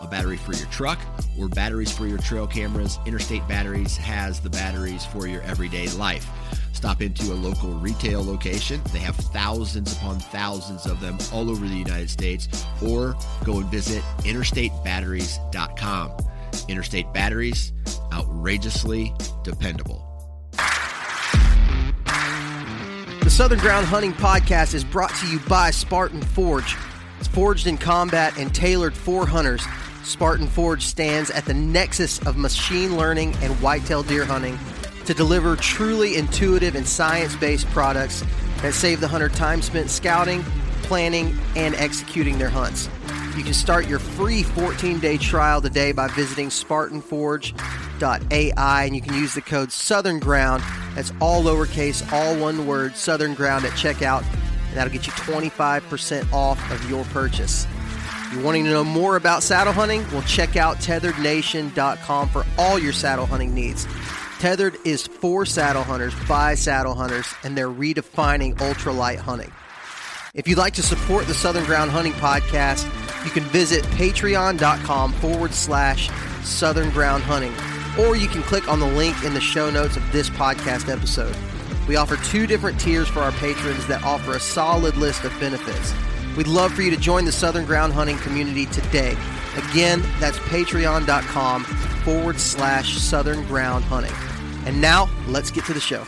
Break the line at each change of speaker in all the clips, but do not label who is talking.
a battery for your truck or batteries for your trail cameras, Interstate Batteries has the batteries for your everyday life. Stop into a local retail location. They have thousands upon thousands of them all over the United States, or go and visit interstatebatteries.com. Interstate Batteries, outrageously dependable.
The Southern Ground Hunting Podcast is brought to you by Spartan Forge. It's forged in combat and tailored for hunters. Spartan Forge stands at the nexus of machine learning and whitetail deer hunting to deliver truly intuitive and science based products that save the hunter time spent scouting, planning, and executing their hunts. You can start your free 14 day trial today by visiting SpartanForge.ai and you can use the code Southern Ground. That's all lowercase, all one word, Southern Ground at checkout, and that'll get you 25% off of your purchase. You're wanting to know more about saddle hunting? Well, check out tetherednation.com for all your saddle hunting needs. Tethered is for saddle hunters by saddle hunters, and they're redefining ultralight hunting. If you'd like to support the Southern Ground Hunting Podcast, you can visit patreon.com forward slash Southern Ground Hunting, or you can click on the link in the show notes of this podcast episode. We offer two different tiers for our patrons that offer a solid list of benefits. We'd love for you to join the Southern Ground Hunting community today. Again, that's patreon.com forward slash Southern Ground Hunting. And now, let's get to the show.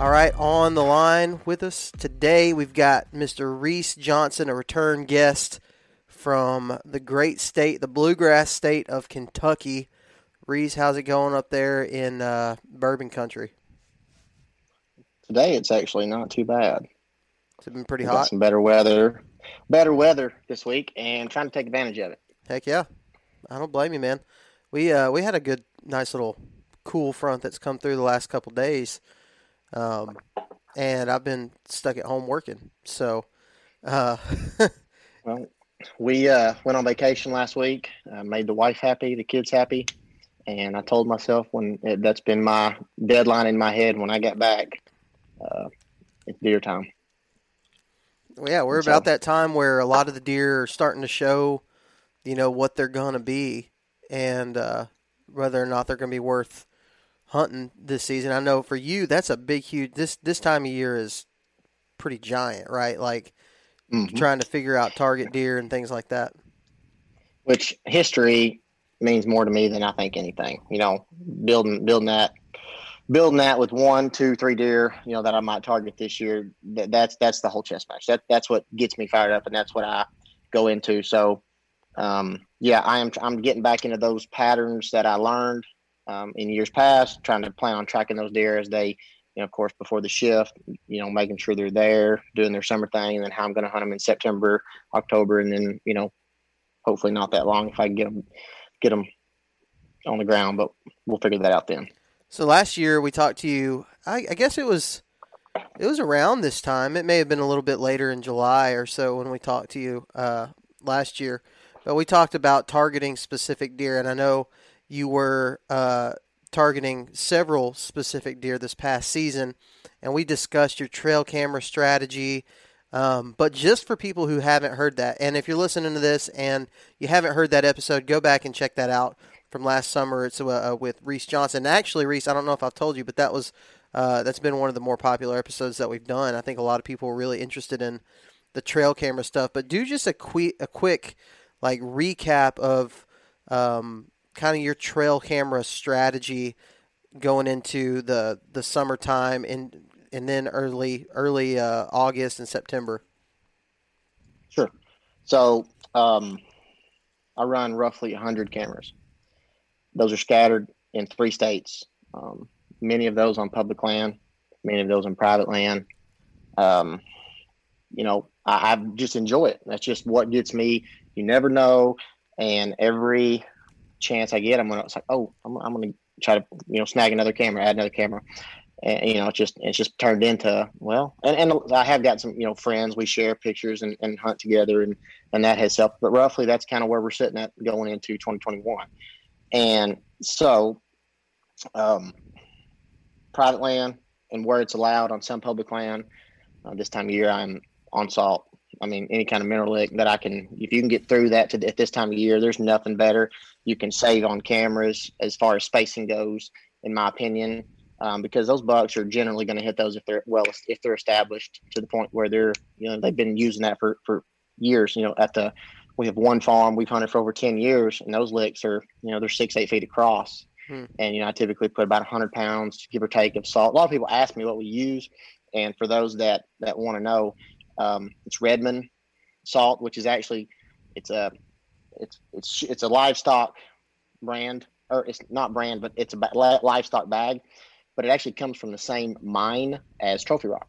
All right, on the line with us today, we've got Mr. Reese Johnson, a return guest from the great state, the bluegrass state of Kentucky. Reese, how's it going up there in uh, Bourbon Country?
Today, it's actually not too bad.
It's been pretty
We've
hot.
got some better weather, better weather this week, and trying to take advantage of it.
Heck yeah, I don't blame you, man. We uh, we had a good, nice little cool front that's come through the last couple days, um, and I've been stuck at home working. So, uh,
Well, we uh, went on vacation last week. Uh, made the wife happy, the kids happy, and I told myself when it, that's been my deadline in my head when I got back. Uh, it's deer time.
Yeah, we're
So-
about that time where a lot of the deer are starting to show, you know, what they're gonna be, and uh, whether or not they're gonna be worth hunting this season. I know for you, that's a big, huge. This this time of year is pretty giant, right? Like
Mhm.
trying to figure out target deer and things like that.
Which history means more to me than I think anything. You know, building building that building that with one, two, three deer, you know, that I might target this year. That, that's that's the whole chess match. That that's what gets me fired up, and that's what I go into. So, um, yeah, I am. I'm getting back into those patterns that I learned um, in years past. Trying to plan on tracking those deer as they, you know, of course, before the shift. You know, making sure they're there, doing their summer thing, and then how I'm going to hunt them in September, October, and then you know, hopefully not that long if I can get them get them on the ground. But we'll figure that out then.
So last year we talked to you. I, I guess it was it was around this time. It may have been a little bit later in July or so when we talked to you uh, last year. But we talked about targeting specific deer, and I know you were uh, targeting several specific deer this past season, and we discussed your trail camera strategy. Um, but just for people who haven't heard that, and if you're listening to this and you haven't heard that episode, go back and check that out from last summer. It's uh, uh, with Reese Johnson. Actually, Reese, I don't know if I've told you, but that was uh, that's been one of the more popular episodes that we've done. I think a lot of people were really interested in the trail camera stuff. But do just a quick a quick like recap of um, kind of your trail camera strategy going into the the summertime and and then early early uh, August and September?
Sure. So um, I run roughly 100 cameras. Those are scattered in three states. Um, many of those on public land, many of those on private land. Um, you know, I, I, just enjoy it. That's just what gets me. You never know, and every chance I get, I'm gonna. It's like, oh, I'm, I'm gonna try to you know snag another camera, add another camera, and you know, it's just it's just turned into well, and, and I have got some you know friends. We share pictures and, and hunt together, and and that has helped. But roughly, that's kind of where we're sitting at going into 2021, and so, um, private land and where it's allowed on some public land. Uh, this time of year, I'm on salt. I mean, any kind of mineral lick that I can, if you can get through that to, at this time of year, there's nothing better. You can save on cameras as far as spacing goes, in my opinion um, because those bucks are generally going to hit those if they're well if they're established to the point where they're you know they've been using that for for years. You know, at the we have one farm we've hunted for over ten years, and those licks are you know they're six eight feet across. Hmm. And you know, I typically put about 100 pounds, give or take, of salt. A lot of people ask me what we use, and for those that that want to know, um, it's Redmond salt, which is actually it's a it's it's it's a livestock brand, or it's not brand, but it's a livestock bag but it actually comes from the same mine as Trophy Rock.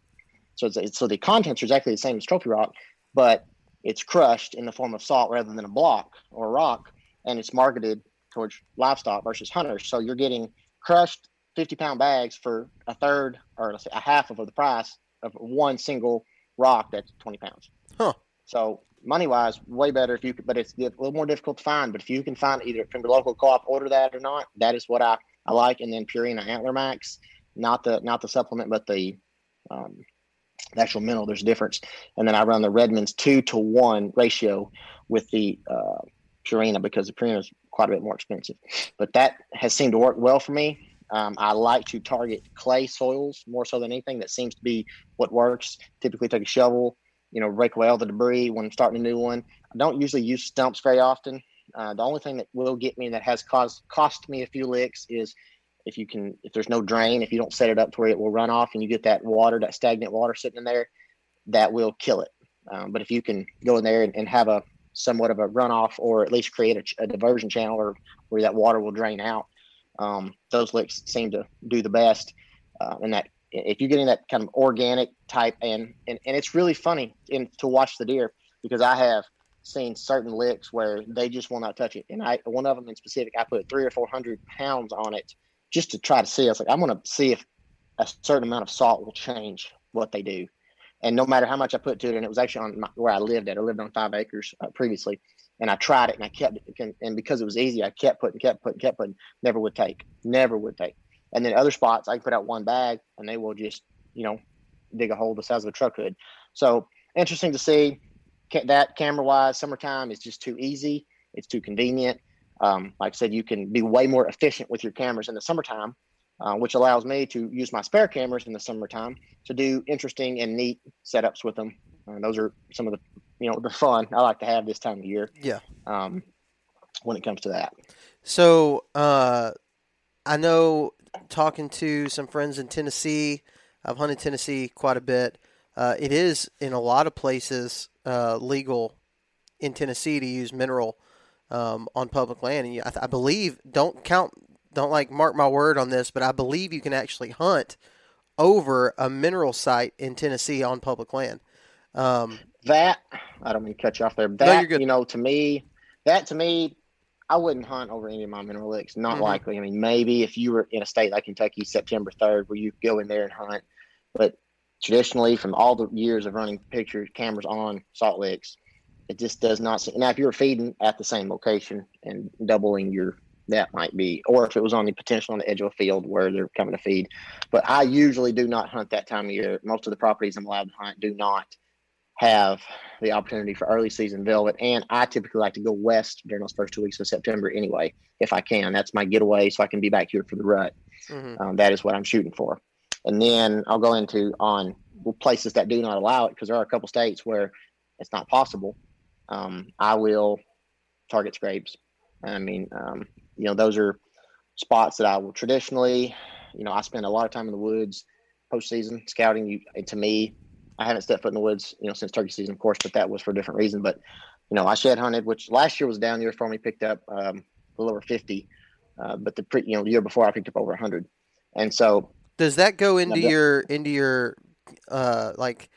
So it's, it's, so the contents are exactly the same as Trophy Rock, but it's crushed in the form of salt rather than a block or a rock, and it's marketed towards livestock versus hunters. So you're getting crushed 50 pound bags for a third or let's say a half of the price of one single rock that's 20 pounds.
Huh.
So money wise, way better if you could, but it's a little more difficult to find. But if you can find either from your local co-op, order that or not, that is what I I like, and then Purina Antler Max, not the not the supplement, but the um, the actual mineral, There's a difference, and then I run the Redmond's two to one ratio with the uh, Purina because the Purina is quite a bit more expensive, but that has seemed to work well for me. Um, I like to target clay soils more so than anything. That seems to be what works. Typically, take a shovel, you know, rake away all the debris when I'm starting a new one. I don't usually use stumps very often. Uh, the only thing that will get me that has caused cost me a few licks is if you can if there's no drain, if you don't set it up to where it will run off and you get that water, that stagnant water sitting in there, that will kill it. Um, but if you can go in there and, and, have a somewhat of a runoff or at least create a, a diversion channel or where that water will drain out, um, those licks seem to do the best. Uh, and that if you're getting that kind of organic type and and, and it's really funny in, to watch the deer because I have – seen certain licks where they just will not touch it. And I, one of them in specific, I put three or four hundred pounds on it just to try to see. I was like, I'm going to see if a certain amount of salt will change what they do. And no matter how much I put to it, and it was actually on my, where I lived at. I lived on five acres uh, previously, and I tried it, and I kept it, and because it was easy, I kept putting, kept putting, kept putting. Never would take, never would take. And then other spots, I put out one bag, and they will just, you know, dig a hole the size of a truck hood. So interesting to see that camera wise, summertime is just too easy. It's too convenient. Um, like I said, you can be way more efficient with your cameras in the summertime, uh, which allows me to use my spare cameras in the summertime to do interesting and neat setups with them. Uh, those are some of the, you know, the fun I like to have this time of year.
Yeah.
Um, when it comes to that.
So uh, I know talking to some friends in Tennessee, I've hunted Tennessee quite a bit. Uh, it is in a lot of places uh, legal in Tennessee to use mineral um, on public land. And I, I, believe, don't count, don't like mark my word on this, but I believe you can actually hunt over a mineral site in Tennessee on public land. Um,
that I don't mean to cut you off there. That no, you know, to me, that to me, I wouldn't hunt over any of my mineral licks. Not mm-hmm. likely. I mean, maybe if you were in a state like Kentucky, September third, where you go in there and hunt, but traditionally from all the years of running pictures cameras on salt licks it just does not seem now if you're feeding at the same location and doubling your that might be or if it was on the potential on the edge of a field where they're coming to feed. But i usually do not hunt that time of year. Most of the properties i'm allowed to hunt do not have the opportunity for early season velvet. And i typically like to go west during those first two weeks of september anyway if i can. That's my getaway so i can be back here for the rut. Mm-hmm. um, that is what i'm shooting for. And then I'll go into on places that do not allow it because there are a couple states where it's not possible. Um, I will target scrapes. I mean, um, you know, those are spots that I will traditionally, you know, I spend a lot of time in the woods postseason scouting. You, to me, I haven't stepped foot in the woods, you know, since turkey season, of course, but that was for a different reason. But, you know, I shed hunted, which last year was down year for me, picked up um, a little over 50. Uh, but the pre, you know, the year before I picked up over 100. And so
does that go into your into your uh like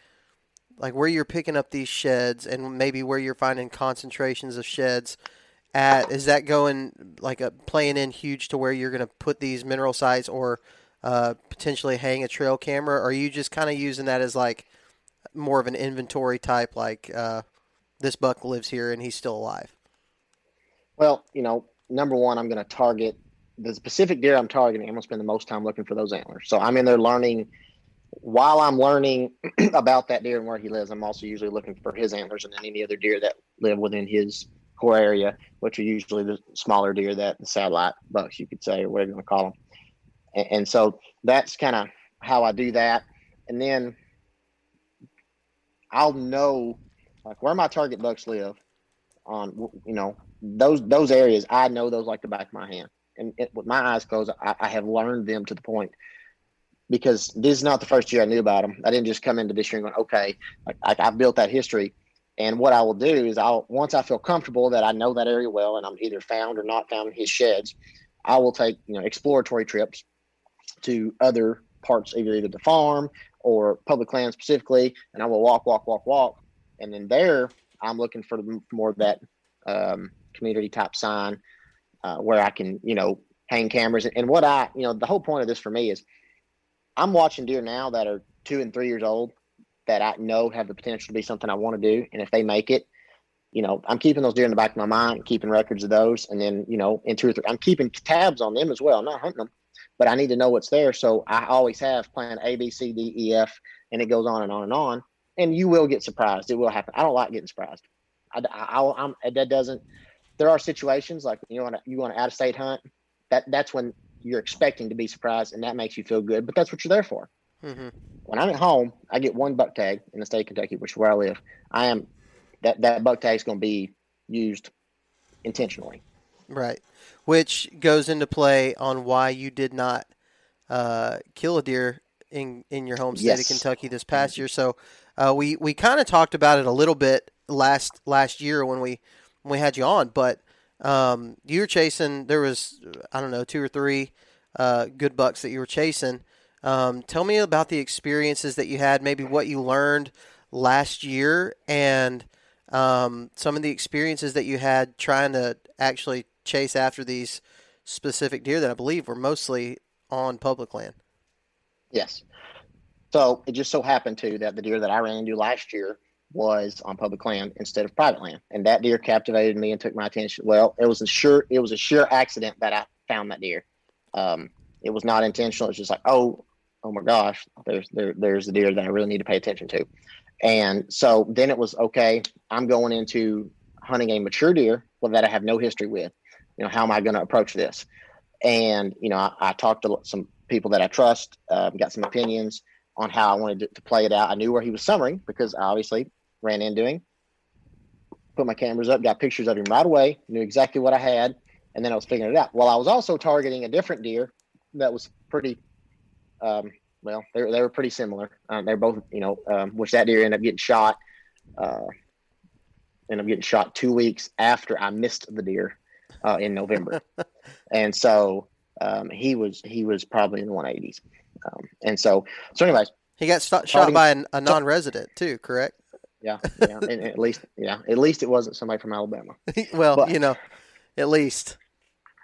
like where you're picking up these sheds and maybe where you're finding concentrations of sheds at is that going like a playing in huge to where you're going to put these mineral sites or uh, potentially hang a trail camera? Or are you just kind of using that as like more of an inventory type like uh, this buck lives here and he's still alive?
Well you know number one i'm going to target the specific deer i'm targeting. I'm going to spend the most time looking for those antlers. So i'm in there learning while I'm learning about that deer and where he lives, I'm also usually looking for his antlers and any other deer that live within his core area, which are usually the smaller deer that the satellite bucks, you could say, or whatever you want to call them. And, and so that's kind of how I do that. And then I'll know like where my target bucks live on, you know, those, those areas. I know those like the back of my hand. And it, with my eyes closed, I, I have learned them to the point because this is not the first year I knew about them. I didn't just come into this year and go, okay, I, I've built that history. And what I will do is I'll once I feel comfortable that I know that area well and I'm either found or not found in his sheds, I will take you know exploratory trips to other parts, either either the farm or public land specifically, and I will walk, walk, walk, walk, and then there I'm looking for more of that um, community type sign uh, where I can you know hang cameras. And what I you know the whole point of this for me is I'm watching deer now that are two and three years old that I know have the potential to be something I want to do. And if they make it, you know, I'm keeping those deer in the back of my mind, keeping records of those. And then, you know, in two or three, I'm keeping tabs on them as well. I'm not hunting them, but I need to know what's there. So I always have plan A, B, C, D, E, F, and it goes on and on and on. And you will get surprised. It will happen. I don't like getting surprised. I, I, I'm, that doesn't, there are situations like you want to, you want to out of state hunt that that's when you're expecting to be surprised, and that makes you feel good. But that's what you're there for. Mm-hmm. When I'm at home, I get one buck tag in the state of Kentucky, which is where I live. I am that that buck tag is going to be used intentionally.
Right, which goes into play on why you did not uh, kill a deer in in your home state yes. of Kentucky this past year. So uh, we we kind of talked about it a little bit last last year when we when we had you on, but um, you were chasing. There was I don't know two or three uh, good bucks that you were chasing. Um, tell me about the experiences that you had, maybe what you learned last year, and um, some of the experiences that you had trying to actually chase after these specific deer that I believe were mostly on public land.
Yes. So it just so happened to that the deer that I ran into last year was on public land instead of private land, and that deer captivated me and took my attention. Well, it was a sure it was a sure accident that I found that deer. Um, it was not intentional. It's just like, oh, oh my gosh, there's there, there's the deer that I really need to pay attention to. And so then it was okay. I'm going into hunting a mature deer well, that I have no history with. You know, how am I going to approach this? And you know, I, I, talked to some people that I trust, uh, got some opinions on how I wanted to, to, play it out. I knew where he was summering because obviously ran in doing. put my cameras up, got pictures of him right away, knew exactly what I had, and then I was figuring it out. Well, I was also targeting a different deer that was pretty, um, well, they, they were pretty similar. Um, they're both, you know, um, which that deer ended up getting shot, uh, ended up getting shot two weeks after I missed the deer uh, in November. and so um, he was, he was probably in the 180s. Um, and so, so anyways,
he got st- shot by an, a non-resident too, correct?
Yeah, yeah. and at least, yeah, at least it wasn't somebody from Alabama.
well, but, you know, at least,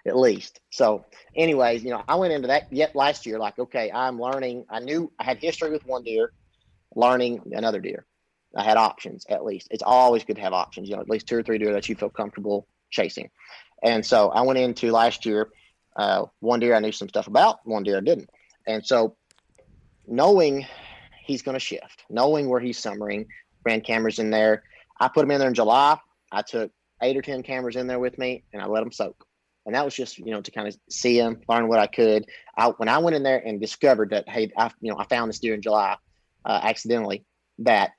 at least. So, anyways, you know, I went into that yet last year. Like, okay, I'm learning. I knew I had history with one deer, learning another deer. I had options at least. It's always good to have options. You know, at least two or three deer that you feel comfortable chasing. And so I went into last year. Uh, one deer I knew some stuff about. One deer I didn't. And so, knowing he's going to shift, knowing where he's summering, ran cameras in there. I put them in there in July. I took eight or 10 cameras in there with me and I let them soak. And that was just, you know, to kind of see them, learn what I could. I, when I went in there and discovered that, hey, I, you know, I found this deer in July uh, accidentally, that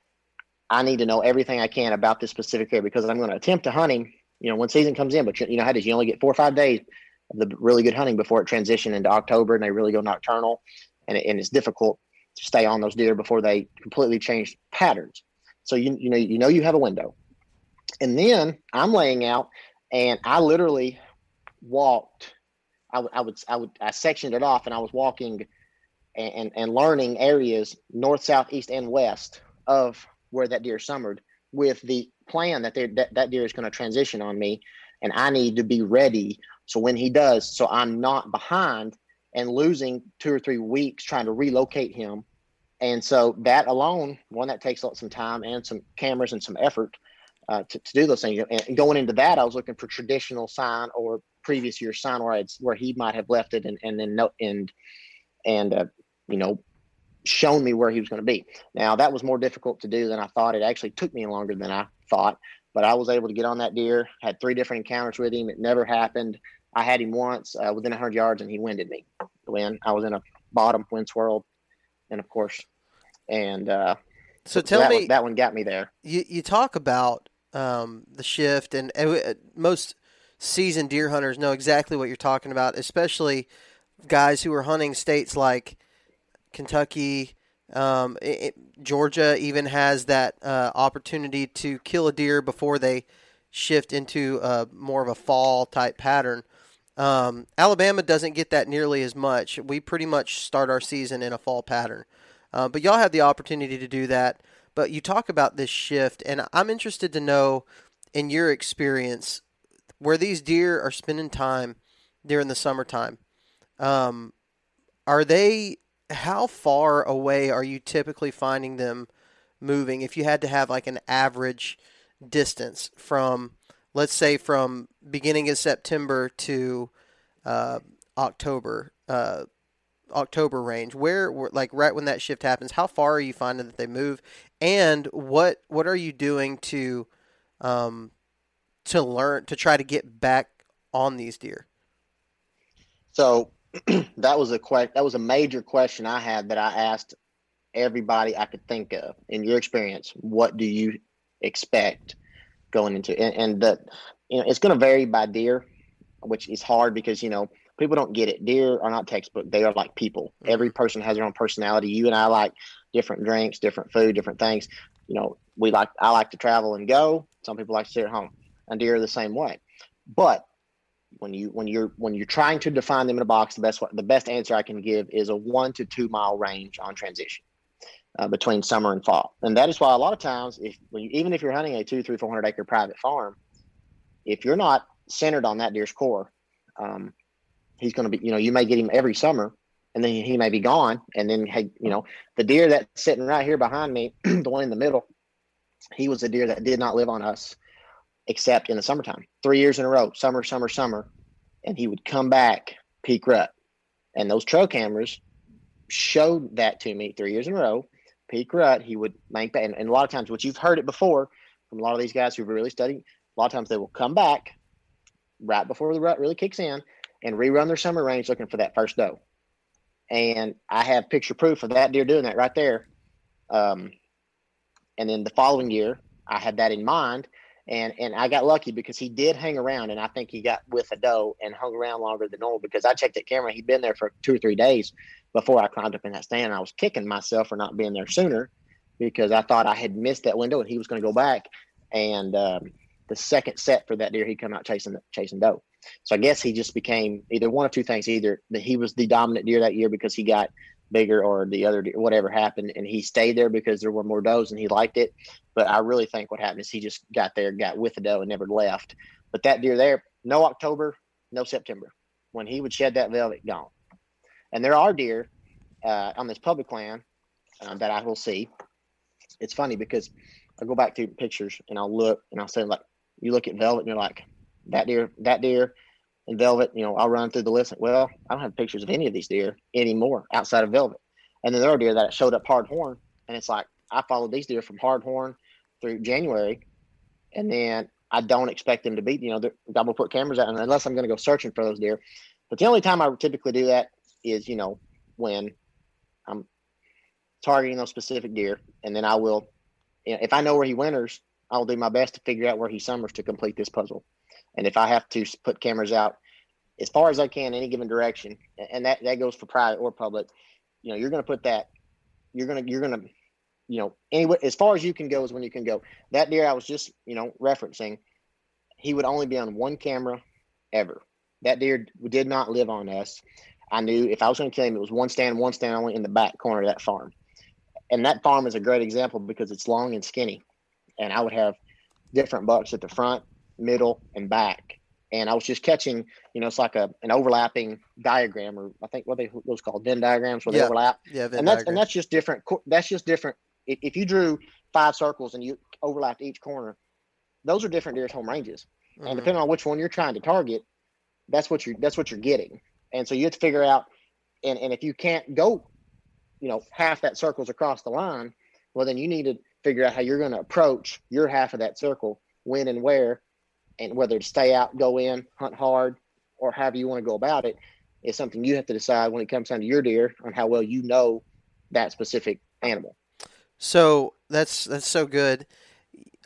I need to know everything I can about this specific area because I'm going to attempt to hunt him, you know, when season comes in. But, you know, how does you only get four or five days of the really good hunting before it transitioned into October and they really go nocturnal, and, it, and it's difficult to stay on those deer before they completely change patterns. So you you know you know you have a window, and then I'm laying out, and I literally walked. I, I would I would I sectioned it off, and I was walking, and, and and learning areas north, south, east, and west of where that deer summered with the plan that that, that deer is going to transition on me and I need to be ready. So when he does, so I'm not behind and losing two or three weeks trying to relocate him. And so that alone, one that takes some time and some cameras and some effort uh, to, to do those things. And going into that, I was looking for traditional sign or previous year sign where I'd, where he might have left it and and then no and and uh, you know shown me where he was going to be. Now that was more difficult to do than I thought. It actually took me longer than I thought, but I was able to get on that deer. Had three different encounters with him. It never happened. I had him once uh, within 100 yards, and he winded me. When I was in a bottom wind swirl, and of course, and uh,
so tell
that
me
one, that one got me there.
You you talk about um, the shift, and, and uh, most seasoned deer hunters know exactly what you're talking about, especially guys who are hunting states like Kentucky, um, it, Georgia even has that uh, opportunity to kill a deer before they shift into a, more of a fall type pattern. Um, Alabama doesn't get that nearly as much. We pretty much start our season in a fall pattern. Uh, but y'all have the opportunity to do that. But you talk about this shift, and I'm interested to know, in your experience, where these deer are spending time during the summertime. Um, are they how far away are you typically finding them moving if you had to have like an average distance from let's say from beginning of September to uh, October uh, October range where like right when that shift happens how far are you finding that they move and what what are you doing to um, to learn to try to get back on these deer
so that was a que- that was a major question I had that I asked everybody I could think of. In your experience, what do you expect going into? And, and the you know it's going to vary by deer, which is hard because you know people don't get it. Deer are not textbook; they are like people. Mm-hmm. Every person has their own personality. You and I like different drinks, different food, different things. You know, we like I like to travel and go. Some people like to sit at home, and deer are the same way. But when you when you're when you're trying to define them in a box, the best the best answer I can give is a one to two mile range on transition uh, between summer and fall, and that is why a lot of times, if you, even if you're hunting a two, three, four hundred acre private farm, if you're not centered on that deer's core, um, he's going to be you know you may get him every summer, and then he may be gone, and then hey you know the deer that's sitting right here behind me, the one in the middle, he was a deer that did not live on us except in the summertime. Three years in a row, summer, summer, summer, and he would come back peak rut. And those trail cameras showed that to me three years in a row. Peak rut, he would make that. And, and a lot of times, which you've heard it before from a lot of these guys who've really studied, a lot of times they will come back right before the rut really kicks in and rerun their summer range looking for that first doe. And I have picture proof of that deer doing that right there. Um, and then the following year, I had that in mind and and I got lucky because he did hang around, and I think he got with a doe and hung around longer than normal because I checked that camera. He'd been there for two or three days before I climbed up in that stand. I was kicking myself for not being there sooner because I thought I had missed that window and he was going to go back. And um, the second set for that deer, he come out chasing chasing doe. So I guess he just became either one of two things: either that he was the dominant deer that year because he got bigger or the other whatever happened and he stayed there because there were more does and he liked it. But i really think what happened is he just got there got with the doe and never left. But that deer there no october no september. When he would shed that velvet gone. And there are deer uh, on this public land uh, that i will see. It's funny because i go back through pictures and i'll look and i'll say like you look at velvet and you're like that deer that deer and Velvet, you know, I'll run through the list. Well, I don't have pictures of any of these deer anymore outside of Velvet. And then there are deer that showed up hard horn, and it's like I followed these deer from hard horn through January, and then I don't expect them to be, you know, I'm gonna put cameras out unless I'm gonna go searching for those deer. But the only time I typically do that is, you know, when I'm targeting those specific deer, and then I will, you know, if I know where he winters, I'll do my best to figure out where he summers to complete this puzzle. And if I have to put cameras out as far as I can, any given direction, and that that goes for private or public. You know, you're going to put that. You're gonna you're gonna, you know, anyway as far as you can go is when you can go. That deer I was just you know referencing, he would only be on one camera, ever. That deer did not live on us. I knew if I was going to kill him, it was one stand, one stand only in the back corner of that farm. And that farm is a great example because it's long and skinny. And I would have different bucks at the front, middle, and back. And I was just catching, you know, it's like a an overlapping diagram, or I think what they those called Venn diagrams where
Yeah.
they overlap.
Yeah, Venn
and that's and that's just different. That's just different. If, if you drew five circles and you overlapped each corner, those are different deer's home ranges
Mhm.
and depending on which one you're trying to target, that's what you're that's what you're getting. And so you have to figure out, and and if you can't go, you know, half that circle's across the line, well then you need to figure out how you're going to approach your half of that circle, when and where, and whether to stay out, go in, hunt hard, or however you want to go about it, is something you have to decide when it comes down to your deer on how well you know that specific animal.
So that's that's so good.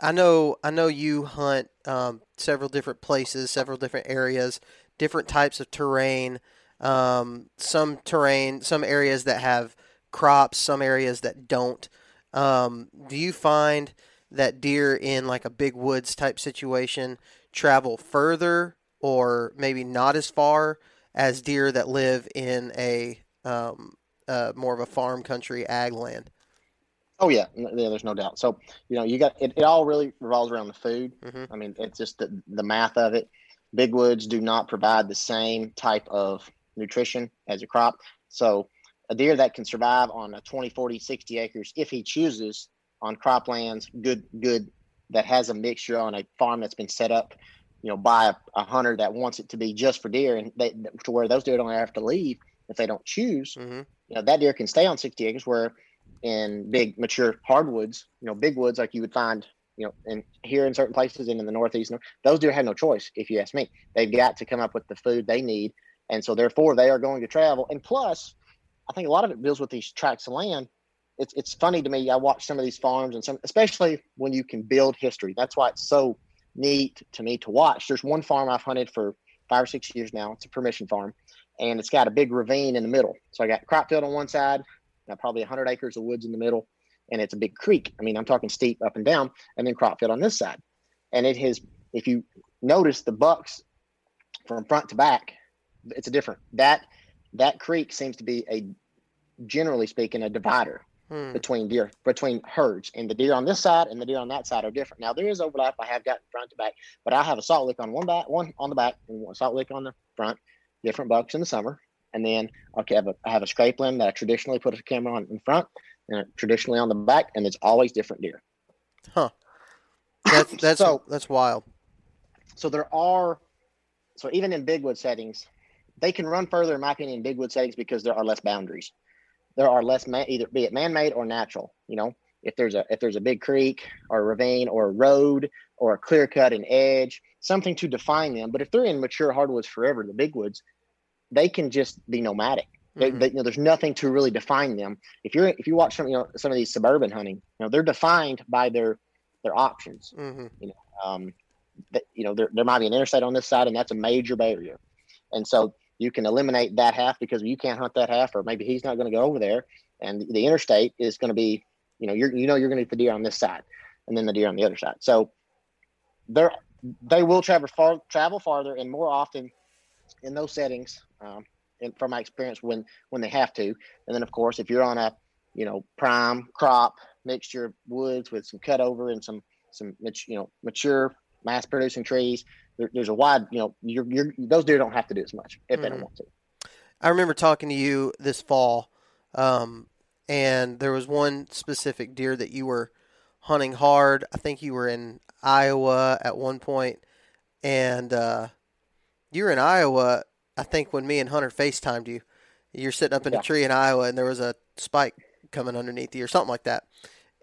I know I know you hunt um, several different places, several different areas, different types of terrain. Um, some terrain, some areas that have crops, some areas that don't. Um, do you find that deer in like a big woods type situation travel further, or maybe not as far as deer that live in a um, uh, more of a farm country ag land?
Oh yeah, yeah, there's no doubt. So you know, you got it. It all really revolves around the food.
Mhm.
I mean, it's just the, the math of it. Big woods do not provide the same type of nutrition as a crop. So a deer that can survive on a 20, 40, 60 acres, if he chooses on croplands, good, good, that has a mixture on a farm that's been set up, you know, by a, a hunter that wants it to be just for deer and they, to where those deer don't have to leave if they don't choose.
Mm-hmm.
you know that deer can stay on 60 acres where in big mature hardwoods you know big woods like you would find you know in here in certain places and in the northeast those deer have no choice if you ask me. They've got to come up with the food they need and so therefore they are going to travel. And plus i think a lot of it deals with these tracts of land it's, it's funny to me i watch some of these farms and some especially when you can build history that's why it's so neat to me to watch there's one farm i've hunted for five or six years now it's a permission farm and it's got a big ravine in the middle. So I got crop field on one side, got probably 100 acres of woods in the middle, and it's a big creek. I mean, I'm talking steep up and down, and then crop field on this side. And it has, if you notice the bucks from front to back, it's a different. That that creek seems to be a, generally speaking, a divider
Hmm.
between deer between herds and the deer on this side and the deer on that side are different now there is overlap i have got front to back but i have a salt lick on one back one on the back and one salt lick on the front different bucks in the summer and then okay, I have a, I have a scrape limb that i traditionally put a camera on in front and traditionally on the back and it's always different deer Huh.
That's that's
So-
that's wild.
so there are so even in big wood settings they can run further in my opinion in big wood settings because there are less boundaries there are less man, either be it man-made or natural you know if there's a if there's a big creek or a ravine or a road or a clear cut an edge something to define them but if they're in mature hardwoods forever the big woods they can just be nomadic they,
Mhm.
they, you know, there's nothing to really define them. If you're if you watch some you know some of these suburban hunting, you know they're defined by their their options
Mhm.
um, that you know there, there might be an interstate on this side and that's a major barrier and so you can eliminate that half because you can't hunt that half or maybe he's not going to go over there. And the interstate is going to be you know you're you know you're going to get the deer on this side and then the deer on the other side. So they're they will travel far travel farther and more often in those settings um, and from my experience when when they have to. And then of course if you're on a you know prime crop mixture of woods with some cutover and some some you know mature mass producing trees there, there's a wide you know you're, you're those deer don't have to do as much if they don't
Mhm.
want to
I remember talking to you this fall, um, and there was one specific deer that you were hunting hard. I think you were in Iowa at one point, and uh, you were in Iowa. I think when me and Hunter FaceTimed you, you're sitting up in a tree in Iowa, and there was a spike coming underneath you or something like that,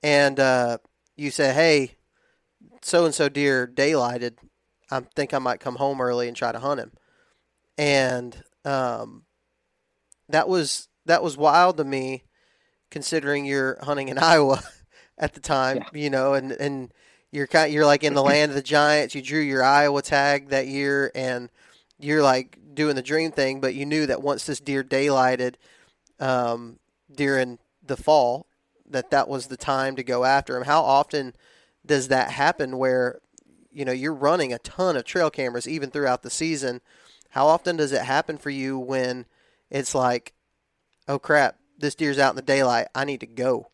and uh, you said, "Hey, so and so deer daylighted. I think I might come home early and try to hunt him." And um, that was that was wild to me, considering you're hunting in Iowa at the time,
Yeah.
you know, and and you're kind you're like in the land of the giants. You drew your Iowa tag that year, and you're like doing the dream thing, but you knew that once this deer daylighted um, during the fall, that that was the time to go after him. How often does that happen where you know you're running a ton of trail cameras even throughout the season? How often does it happen for you when it's like, oh crap, this deer's out in the daylight, I need to go?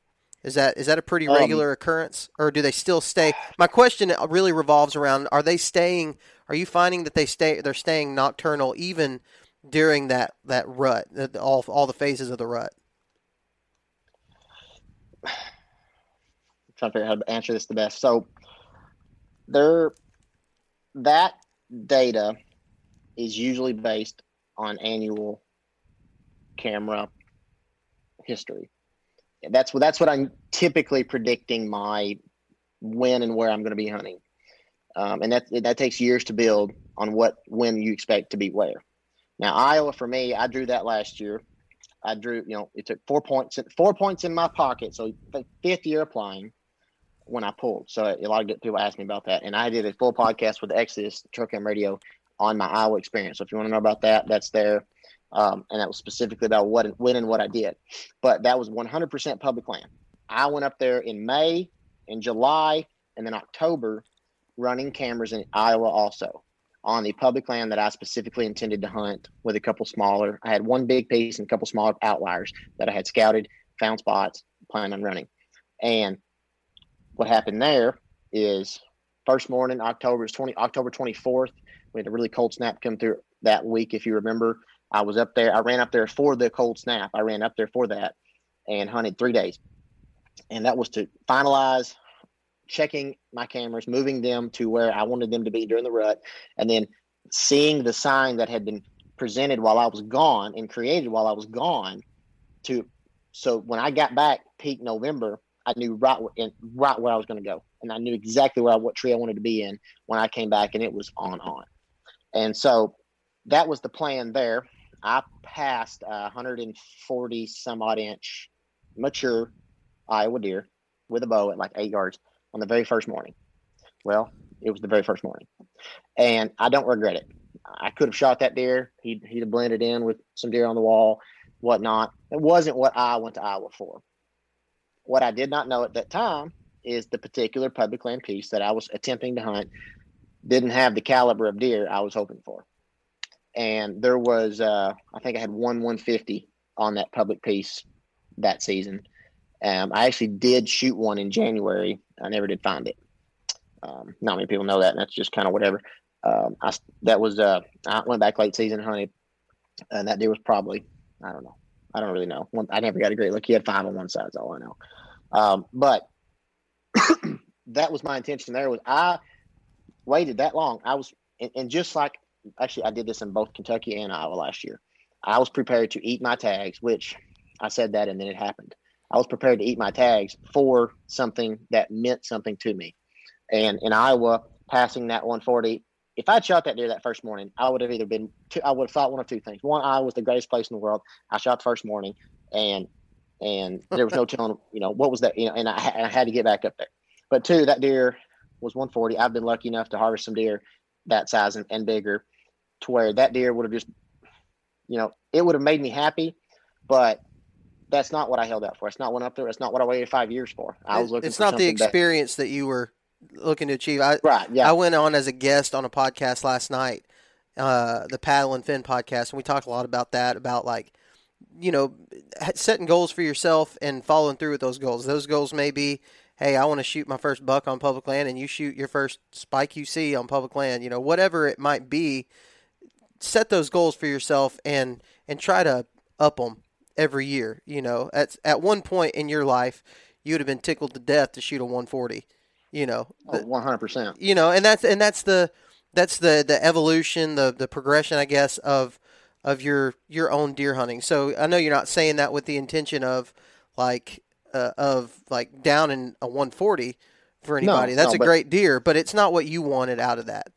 Is that is that a pretty
Um,
regular occurrence, or do they still stay? My question really revolves around: Are they staying? Are you finding that they stay? They're staying nocturnal even during that that rut, all all the phases of the rut.
I'm trying to figure out how to answer this the best. So there that data is usually based on annual camera history. That's what that's what I'm typically predicting my when and where I'm going to be hunting. Um, and that that takes years to build on what when you expect to be where. Now Iowa for me, I drew that last year. I drew, you know, it took four points, four points in my pocket. So fifth year applying when I pulled. So a lot of people asked me about that, and I did a full podcast with Exodus Trail Cam Radio on my Iowa experience. So if you want to know about that, that's there, um, and that was specifically about what and when and what I did. But that was 100% public land. I went up there in May, in July, and then October, running cameras in Iowa also on the public land that I specifically intended to hunt with a couple smaller. I had one big piece and a couple smaller outliers that I had scouted, found spots, planned on running. And what happened there is first morning, October is 20, October 24th. We had a really cold snap come through that week. If you remember, I was up there. I ran up there for the cold snap. I ran up there for that and hunted three days. And that was to finalize checking my cameras, moving them to where I wanted them to be during the rut, and then seeing the sign that had been presented while I was gone and created while I was gone to so when I got back peak November, I knew right where, right where I was going to go, and I knew exactly where I, what tree I wanted to be in when I came back, and it was on on. And so that was the plan there. I passed a 140 some odd inch mature Iowa deer with a bow at like eight yards on the very first morning. Well, it was the very first morning, and I don't regret it. I could have shot that deer. He'd he'd have blended in with some deer on the wall, whatnot. It wasn't what I went to Iowa for. What I did not know at that time is the particular public land piece that I was attempting to hunt didn't have the caliber of deer I was hoping for. And there was, uh, I think I had one 150 on that public piece that season. Um, I actually did shoot one in January. I never did find it. Um, not many people know that, and that's just kind of whatever. Um, I that was uh, I went back late season hunted, and that deer was probably I don't know. I don't really know. I never got a great look. He had five on one side. That's all I know. Um, but that was my intention. There was I waited that long. I was and, and just like actually I did this in both Kentucky and Iowa last year. I was prepared to eat my tags, which I said that and then it happened. I was prepared to eat my tags for something that meant something to me. And in Iowa, passing that 140, if I'd shot that deer that first morning, I would have either been, two, I would have thought one of two things. One, Iowa was the greatest place in the world. I shot the first morning, and and there was no telling, you know, what was that, you know, and I, and I had to get back up there. But two, that deer was 140. I've been lucky enough to harvest some deer that size and, and bigger, to where that deer would have just, you know, it would have made me happy, but that's not what I held out for. It's not one up there. It's not what I waited five years for. I was looking.
It's not the
something that-
experience that, you were looking to achieve. I
right. Yeah.
I went on as a guest on a podcast last night, uh, the Paddle and Fin podcast, and we talked a lot about that, about like, you know, setting goals for yourself and following through with those goals. Those goals may be, hey, I want to shoot my first buck on public land, and you shoot your first spike you see on public land. You know, whatever it might be, set those goals for yourself and and try to up them every year. You know, at at one point in your life, you would have been tickled to death to shoot a 140. You know,
Oh, One hundred percent.
you know, and that's and that's the that's the the evolution, the the progression, I guess, of of your your own deer hunting. So I know you're not saying that with the intention of like uh, of like down in a 140 for anybody. that's
no,
a
but-
great deer, but it's not what you wanted out of that.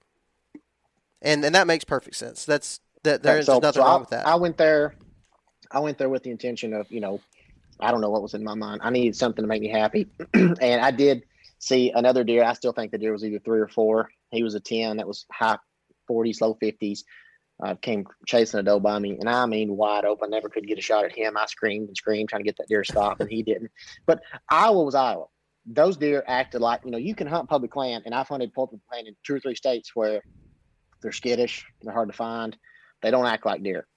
And and that makes perfect sense. That's that there's
so,
nothing
so
wrong
I,
with that.
I went there. I went there with the intention of, you know, I don't know what was in my mind. I needed something to make me happy, and I did see another deer. I still think the deer was either three or four. He was a ten. That was high forties, low fifties. uh, came chasing a doe by me, and I mean wide open. Never could get a shot at him. I screamed and screamed trying to get that deer to stop, and he didn't. But Iowa was Iowa. Those deer acted like you know you can hunt public land, and I've hunted public land in two or three states where they're skittish, they're hard to find, they don't act like deer.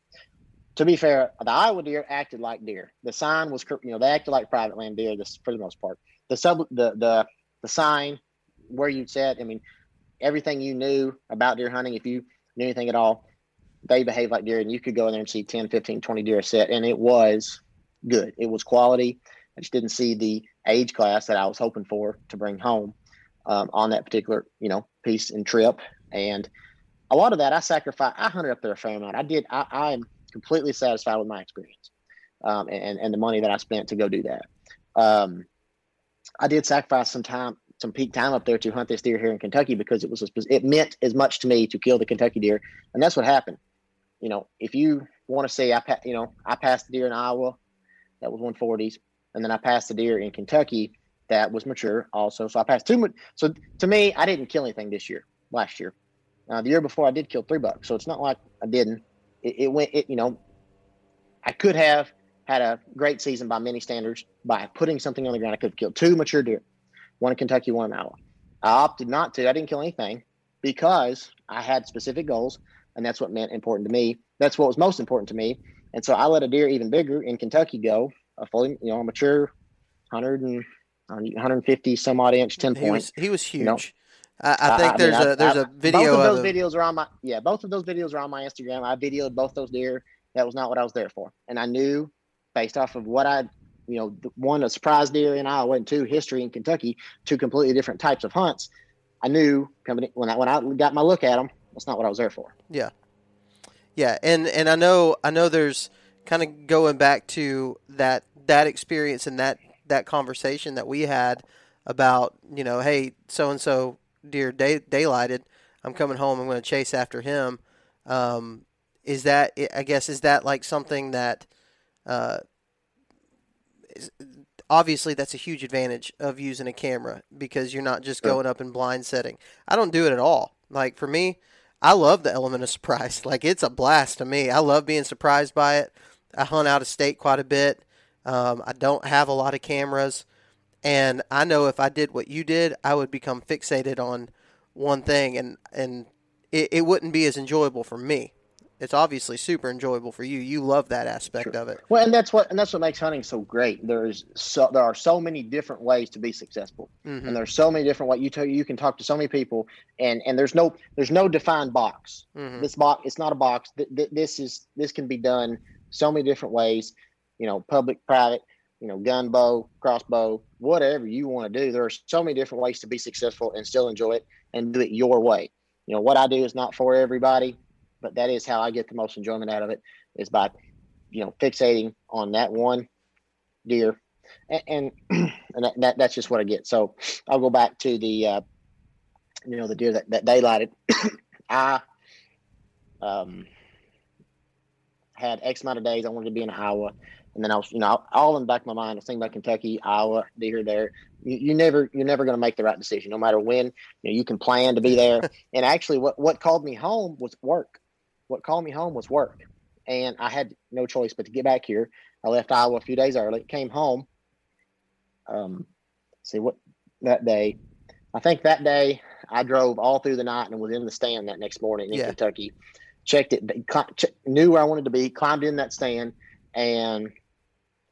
To be fair, the Iowa deer acted like deer. The sign was, you know, they acted like private land deer this, for the most part. The sub, the the the sign where you'd set. I mean, everything you knew about deer hunting, if you knew anything at all, they behave like deer and you could go in there and see 10 15 20 deer a set and it was good. It was quality. I just didn't see the age class that i was hoping for to bring home um, on that particular you know piece and trip. And a lot of that i sacrificed i hunted up there a fair amount. I did i i'm completely satisfied with my experience um, and and the money that i spent to go do that. Um, i did sacrifice some time some peak time up there to hunt this deer here in kentucky because it was it meant as much to me to kill the kentucky deer and that's what happened you know, if you want to say I, you know, I passed the deer in Iowa, that was 140s, and then I passed the deer in Kentucky that was mature also. So I passed two. So to me, I didn't kill anything this year. Last year, uh, the year before, I did kill three bucks. So it's not like I didn't. It, it went. It you know, I could have had a great season by many standards by putting something on the ground. I could have killed two mature deer, one in Kentucky, one in Iowa. I opted not to. I didn't kill anything because I had specific goals and that's what meant important to me. That's what was most important to me. And so I let a deer even bigger in Kentucky go, a fully, you know, mature 100 and 150 some odd inch 10
he
Was,
he was huge. You know, I, I, think I, there's mean, a there's a video.
Both of those
of
videos are on my yeah. Both of those videos are on my Instagram. I videoed both those deer. That was not what I was there for, and I knew based off of what I, you know, one a surprise deer in Iowa and two history in Kentucky, two completely different types of hunts. I knew when I when I got my look at them, that's not what I was there for.
Yeah, yeah, and and I know I know there's kind of going back to that that experience and that that conversation that we had about you know hey so and so deer day daylighted I'm coming home I'm going to chase after him um, is that I guess is that like something that uh, obviously that's a huge advantage of using a camera because you're not just going up and blind setting I don't do it at all like for me I love the element of surprise. Like it's a blast to me. I love being surprised by it. I hunt out of state quite a bit. Um, I don't have a lot of cameras, and I know if I did what you did, I would become fixated on one thing, and and it, it wouldn't be as enjoyable for me it's obviously super enjoyable for you. You love that aspect
sure.
of it.
Well, and that's what and that's what makes hunting so great. There's so there are so many different ways to be successful, mm-hmm. and there's so many different ways you tell you can talk to so many people, and and there's no there's no defined box. Mm-hmm. This box it's not a box. This is this can be done so many different ways. You know, public, private. You know, gun bow, crossbow, whatever you want to do. There are so many different ways to be successful and still enjoy it and do it your way. You know, what I do is not for everybody but that is how I get the most enjoyment out of it is by, you know, fixating on that one deer, and and, and that, that, that's just what I get. So I'll go back to the, uh, you know, the deer that, that daylighted. I um, had X amount of days I wanted to be in Iowa. And then I was, you know, all in the back of my mind, I was thinking about Kentucky, Iowa, deer there. You, you never, you're never going to make the right decision, no matter when. You know, you can plan to be there. and actually, what what called me home was work what called me home was work. And I had no choice but to get back here. I left Iowa a few days early, came home. Um, see what that day. I think that day I drove all through the night and was in the stand that next morning in yeah. Kentucky. Checked it, knew where I wanted to be, climbed in that stand, and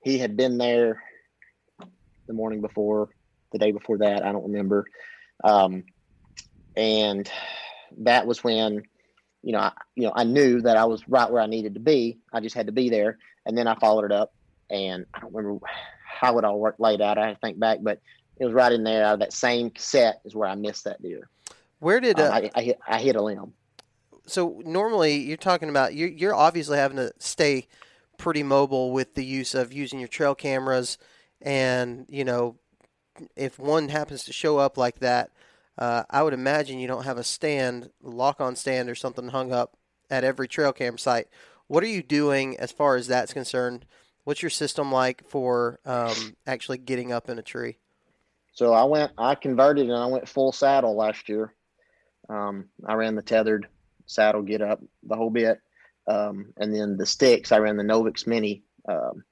he had been there the morning before, the day before that. I don't remember. Um, and that was when you know, I, you know, I knew that I was right where I needed to be. I just had to be there, and then I followed it up. And I don't remember how it all worked laid out. I think back, but it was right in there. Out of that same set is where I missed that deer.
Where did uh,
uh, I, I, hit? I hit a limb.
So normally you're talking about you're, you're obviously having to stay pretty mobile with the use of using your trail cameras, and you know, if one happens to show up like that uh, I would imagine you don't have a stand, lock on stand or something hung up at every trail cam site. What are you doing as far as that's concerned? What's your system like for um, actually getting up in a tree?
So I went, I converted and I went full saddle last year. Um, I ran the tethered saddle, get up the whole bit. um, and then the sticks I ran the Novix Mini, um,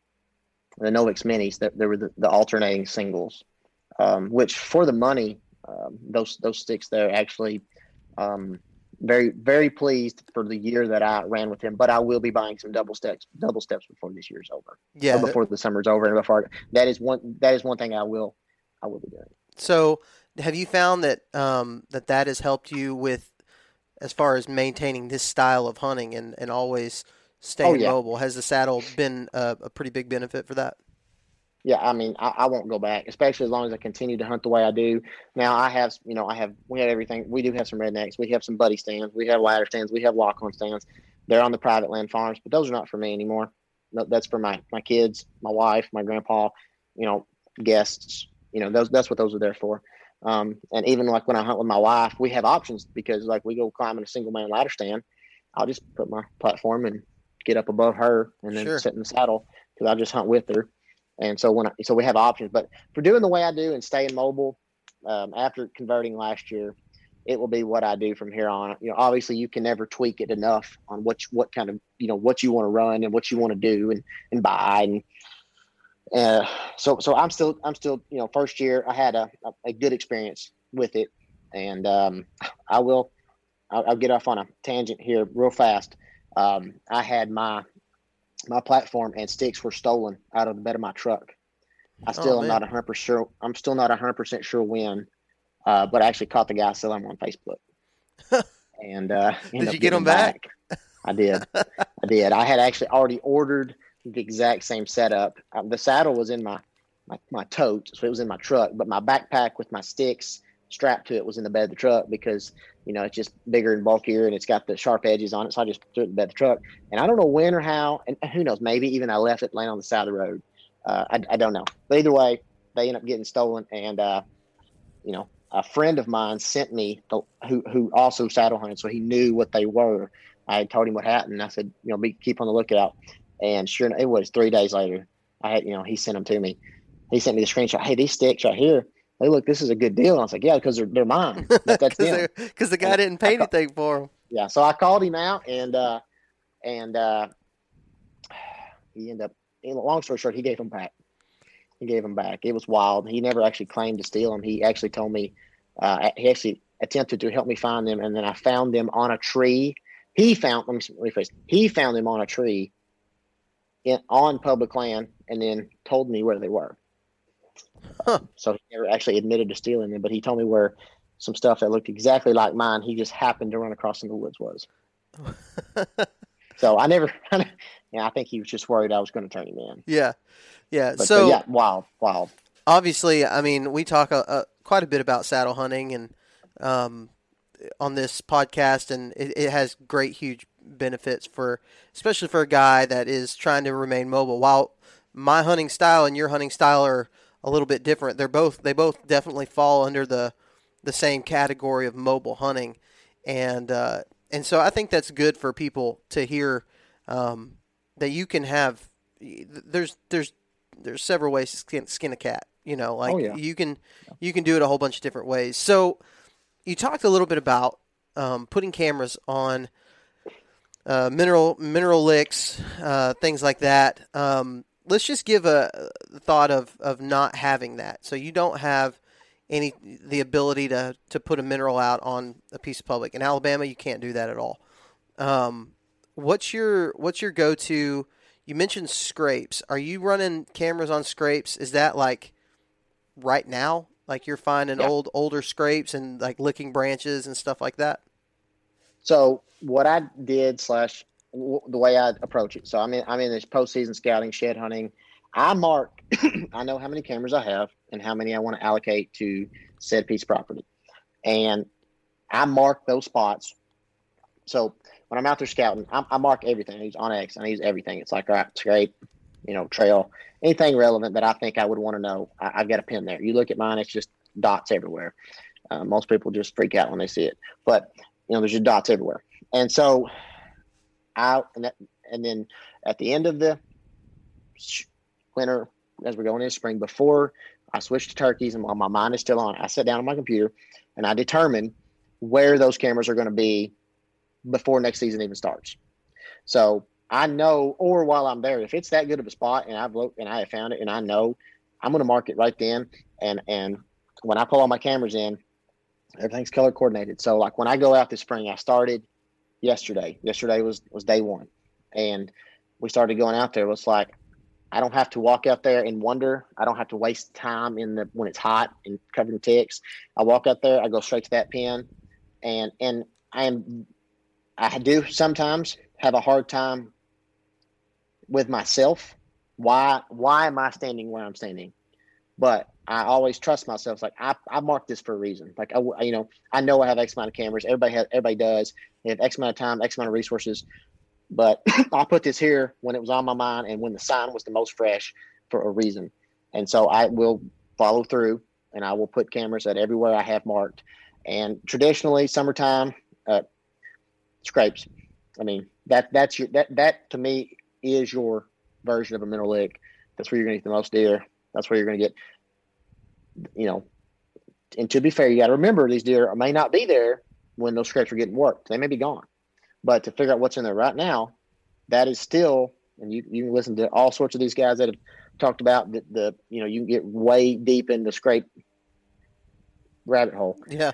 the Novix Minis. That there were the, the alternating singles, um, which for the money, um, those those sticks there actually um, very very pleased for the year that I ran with him. But I will be buying some double steps double steps before this year's over.
Yeah,
before the summer's over and before that is one that is one thing I will I will be doing.
So, have you found that um, that that has helped you with as far as maintaining this style of hunting and and always staying oh, yeah. mobile? Has the saddle been a, a pretty big benefit for that?
Yeah, I mean, I, I, won't go back, especially as long as I continue to hunt the way I do. Now, I have, you know, I have, we have everything. We do have some rednecks. We have some buddy stands. We have ladder stands. We have lock on stands. They're on the private land farms, but those are not for me anymore. No, that's for my my kids, my wife, my grandpa, you know, guests. You know, those that's what those are there for. Um, and even like when I hunt with my wife, we have options because like we go climbing a single man ladder stand. I'll just put my platform and get up above her and then sure. sit in the saddle because I just hunt with her and so when I, so we have options, but for doing the way I do and staying mobile, um, after converting last year, it will be what I do from here on. You know, obviously you can never tweak it enough on what what kind of you know what you want to run and what you want to do and and buy and uh, so so I'm still I'm still you know first year I had a a, good experience with it and um, I will I'll, I'll, get off on a tangent here real fast. Um, I had my my platform and sticks were stolen out of the bed of my truck. I still oh, am not hundred percent sure. I'm still not hundred percent sure when, uh, but I actually caught the guy selling them on Facebook. and uh,
did you get them back?
back? I did. I did. I had actually already ordered the exact same setup. Um, the saddle was in my, my my tote, so it was in my truck. But my backpack with my sticks strapped to it was in the bed of the truck because you know it's just bigger and bulkier and it's got the sharp edges on it. So I just threw it in the truck, and I don't know when or how, and who knows, maybe even I left it laying on the side of the road. Uh, I, I don't know, but either way, they end up getting stolen, and uh, you know a friend of mine sent me the, who who also saddle hunted, so he knew what they were. I told him what happened. I said, you know, be keep on the lookout. And sure, enough, it was three days later. I had, you know, he sent them to me. He sent me the screenshot. Hey, these sticks right here hey, look, this is a good deal. And I was like, yeah, because they're, they're mine.
that's Because the guy didn't pay anything for them.
Yeah. So I called him out and, uh, and, uh, he ended up, in a long story short, he gave them back. He gave them back. It was wild. He never actually claimed to steal them. He actually told me, uh, he actually attempted to help me find them. And then I found them on a tree. He found, let me rephrase, he found them on a tree in, on public land and then told me where they were. Huh. So he never actually admitted to stealing them, but he told me where some stuff that looked exactly like mine. He just happened to run across in the woods was. so I never, yeah, I think he was just worried I was going to turn him in.
Yeah, yeah. But, so
yeah, wild, wild.
Obviously, I mean, we talk a, a, quite a bit about saddle hunting and um, on this podcast, and it, it has great, huge benefits for, especially for a guy that is trying to remain mobile. While my hunting style and your hunting style are a little bit different. They're both they both definitely fall under the the same category of mobile hunting, and uh, and so I think that's good for people to hear um, that you can have. There's there's there's several ways to skin, skin a cat. You know, like oh, yeah. you can you can do it a whole bunch of different ways. So you talked a little bit about um, putting cameras on uh, mineral mineral licks, uh, things like that. Um, let's just give a thought of, of not having that. So you don't have any the ability to, to put a mineral out on a piece of public. In Alabama, you can't do that at all. Um, what's your what's your go to? You mentioned scrapes. Are you running cameras on scrapes? Is that like right now? Like you're finding yeah. old older scrapes and like licking branches and stuff like that.
So what I did slash the way I approach it. So I'm in I'm in this postseason scouting, shed hunting. I mark. I know how many cameras I have and how many I want to allocate to said piece of property, and I mark those spots. So when I'm out there scouting, I, I mark everything. I use onX. I use everything. It's like all right, scrape, you know, trail, anything relevant that I think I would want to know. I, have got a pin there. You look at mine; it's just dots everywhere. Uh, most people just freak out when they see it, but you know, there's just dots everywhere. And so out, and that, and then at the end of the winter, as we're going into spring, before I switch to turkeys and while my mind is still on, I sit down on my computer and I determine where those cameras are going to be before next season even starts. So I know, or while I'm there, if it's that good of a spot and I've looked and I have found it and I know, I'm going to mark it right then. And and when I pull all my cameras in, everything's color coordinated. So like when I go out this spring, I started yesterday. Yesterday was was day one, and we started going out there. It was like I don't have to walk out there and wonder. I don't have to waste time in the when it's hot and covered in ticks. I walk out there. I go straight to that pen, and and I am I do sometimes have a hard time with myself. Why why am I standing where I'm standing? But I always trust myself. Like I, I marked this for a reason. Like I, you know, I know I have X amount of cameras. Everybody has, everybody does. They have X amount of time, X amount of resources. But I put this here when it was on my mind and when the sign was the most fresh for a reason. And so I will follow through and I will put cameras at everywhere I have marked. And traditionally, summertime, uh, scrapes. I mean, that that's your that that to me is your version of a mineral lick. That's where you're going to get the most deer. That's where you're going to get, you know. And to be fair, you got to remember these deer may not be there when those scrapes are getting worked. They may be gone, but to figure out what's in there right now, that is still. And you you can listen to all sorts of these guys that have talked about the, the you know you can get way deep in the scrape rabbit hole.
Yeah.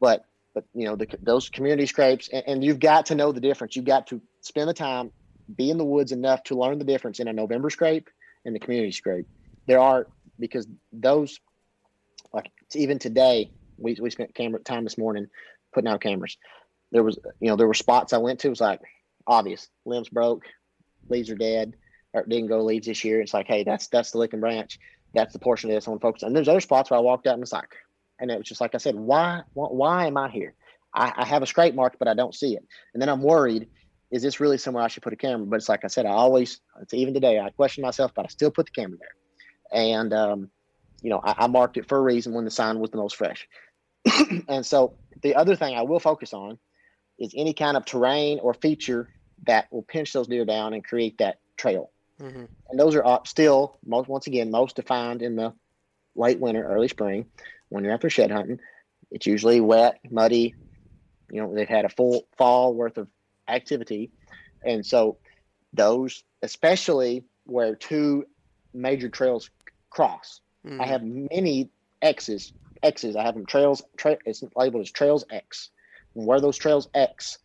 But but you know the, those community scrapes, and, and you've got to know the difference. You've got to spend the time be in the woods enough to learn the difference in a November scrape and the community scrape. There are because those like even today we, we spent camera time this morning putting out cameras. There was you know there were spots I went to it was like obvious limbs broke, leaves are dead, or didn't go leaves this year. It's like hey that's that's the licking branch. That's the portion of this I want to focus on. And there's other spots where I walked out and it's like, and it was just like I said, why why, why am I here? I, I have a scrape mark, but I don't see it. And then I'm worried is this really somewhere I should put a camera? But it's like I said, I always, it's even today, I question myself, but I still put the camera there. And, um, you know, I, I, marked it for a reason when the sign was the most fresh. and so the other thing I will focus on is any kind of terrain or feature that will pinch those deer down and create that trail. Mm-hmm. And those are still most, once again, most defined in the late winter, early spring when you're after shed hunting. It's usually wet, muddy. You know, they've had a full fall worth of activity. And so those, especially where two major trails cross, mm. I have many X's. X's. I have them trails. Tra- it's labeled as trails X. And where those trails X,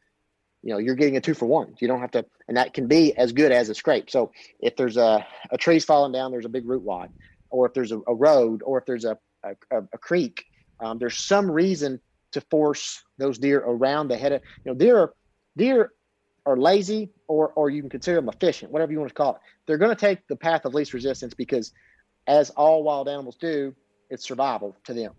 you know, you're getting a two for one. You don't have to, and that can be as good as a scrape. So if there's a, a tree's falling down, there's a big root wad, or if there's a, a road, or if there's a, a, a creek, um, there's some reason to force those deer around the head of, you know, deer deer are lazy or or you can consider them efficient, whatever you want to call it. They're going to take the path of least resistance because as all wild animals do, it's survival to them.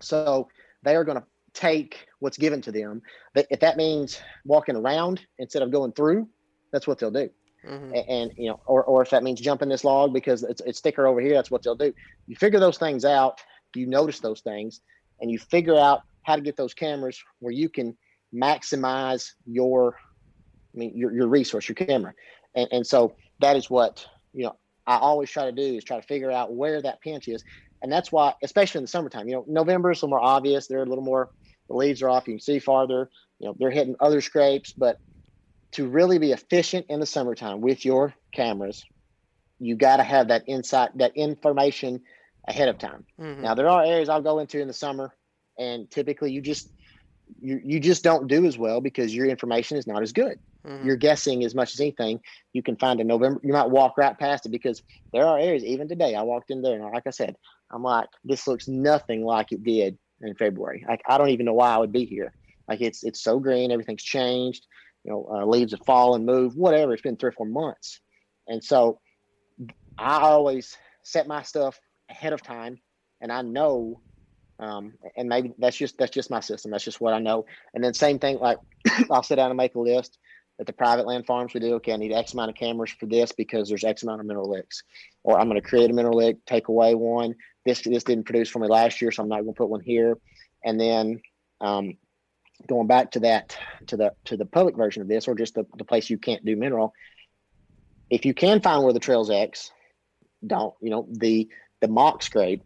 So they are going to take what's given to them. But if that means walking around instead of going through, that's what they'll do. Mm-hmm. And, and, you know, or, or if that means jumping this log because it's, it's thicker over here, that's what they'll do. You figure those things out, you notice those things, and you figure out how to get those cameras where you can maximize your I mean your, your resource, your camera. And, and so that is what, you know, I always try to do is try to figure out where that pinch is. And that's why, especially in the summertime, you know, November is a little more obvious. They're a little more, the leaves are off. You can see farther, you know, they're hitting other scrapes. But to really be efficient in the summertime with your cameras, you got to have that insight, that information ahead of time. Mm-hmm. Now, there are areas I'll go into in the summer, and typically you just, you, you just don't do as well because your information is not as good. Mm-hmm. You're guessing as much as anything. You can find in November. You might walk right past it because there are areas. Even today, I walked in there and, like I said, I'm like, this looks nothing like it did in February. Like I don't even know why I would be here. Like it's it's so green. Everything's changed. You know, uh, leaves have fallen, moved, whatever. It's been three or four months, and so I always set my stuff ahead of time, and I know um, and maybe that's just that's just my system. That's just what I know. And then same thing, like I'll sit down and make a list at the private land farms we do, okay, I need X amount of cameras for this because there's X amount of mineral licks. Or I'm going to create a mineral lick, take away one. This this didn't produce for me last year, so I'm not going to put one here. And then um, going back to that to the to the public version of this, or just the, the place you can't do mineral. If you can find where the trails X, don't you know the the mock scrape,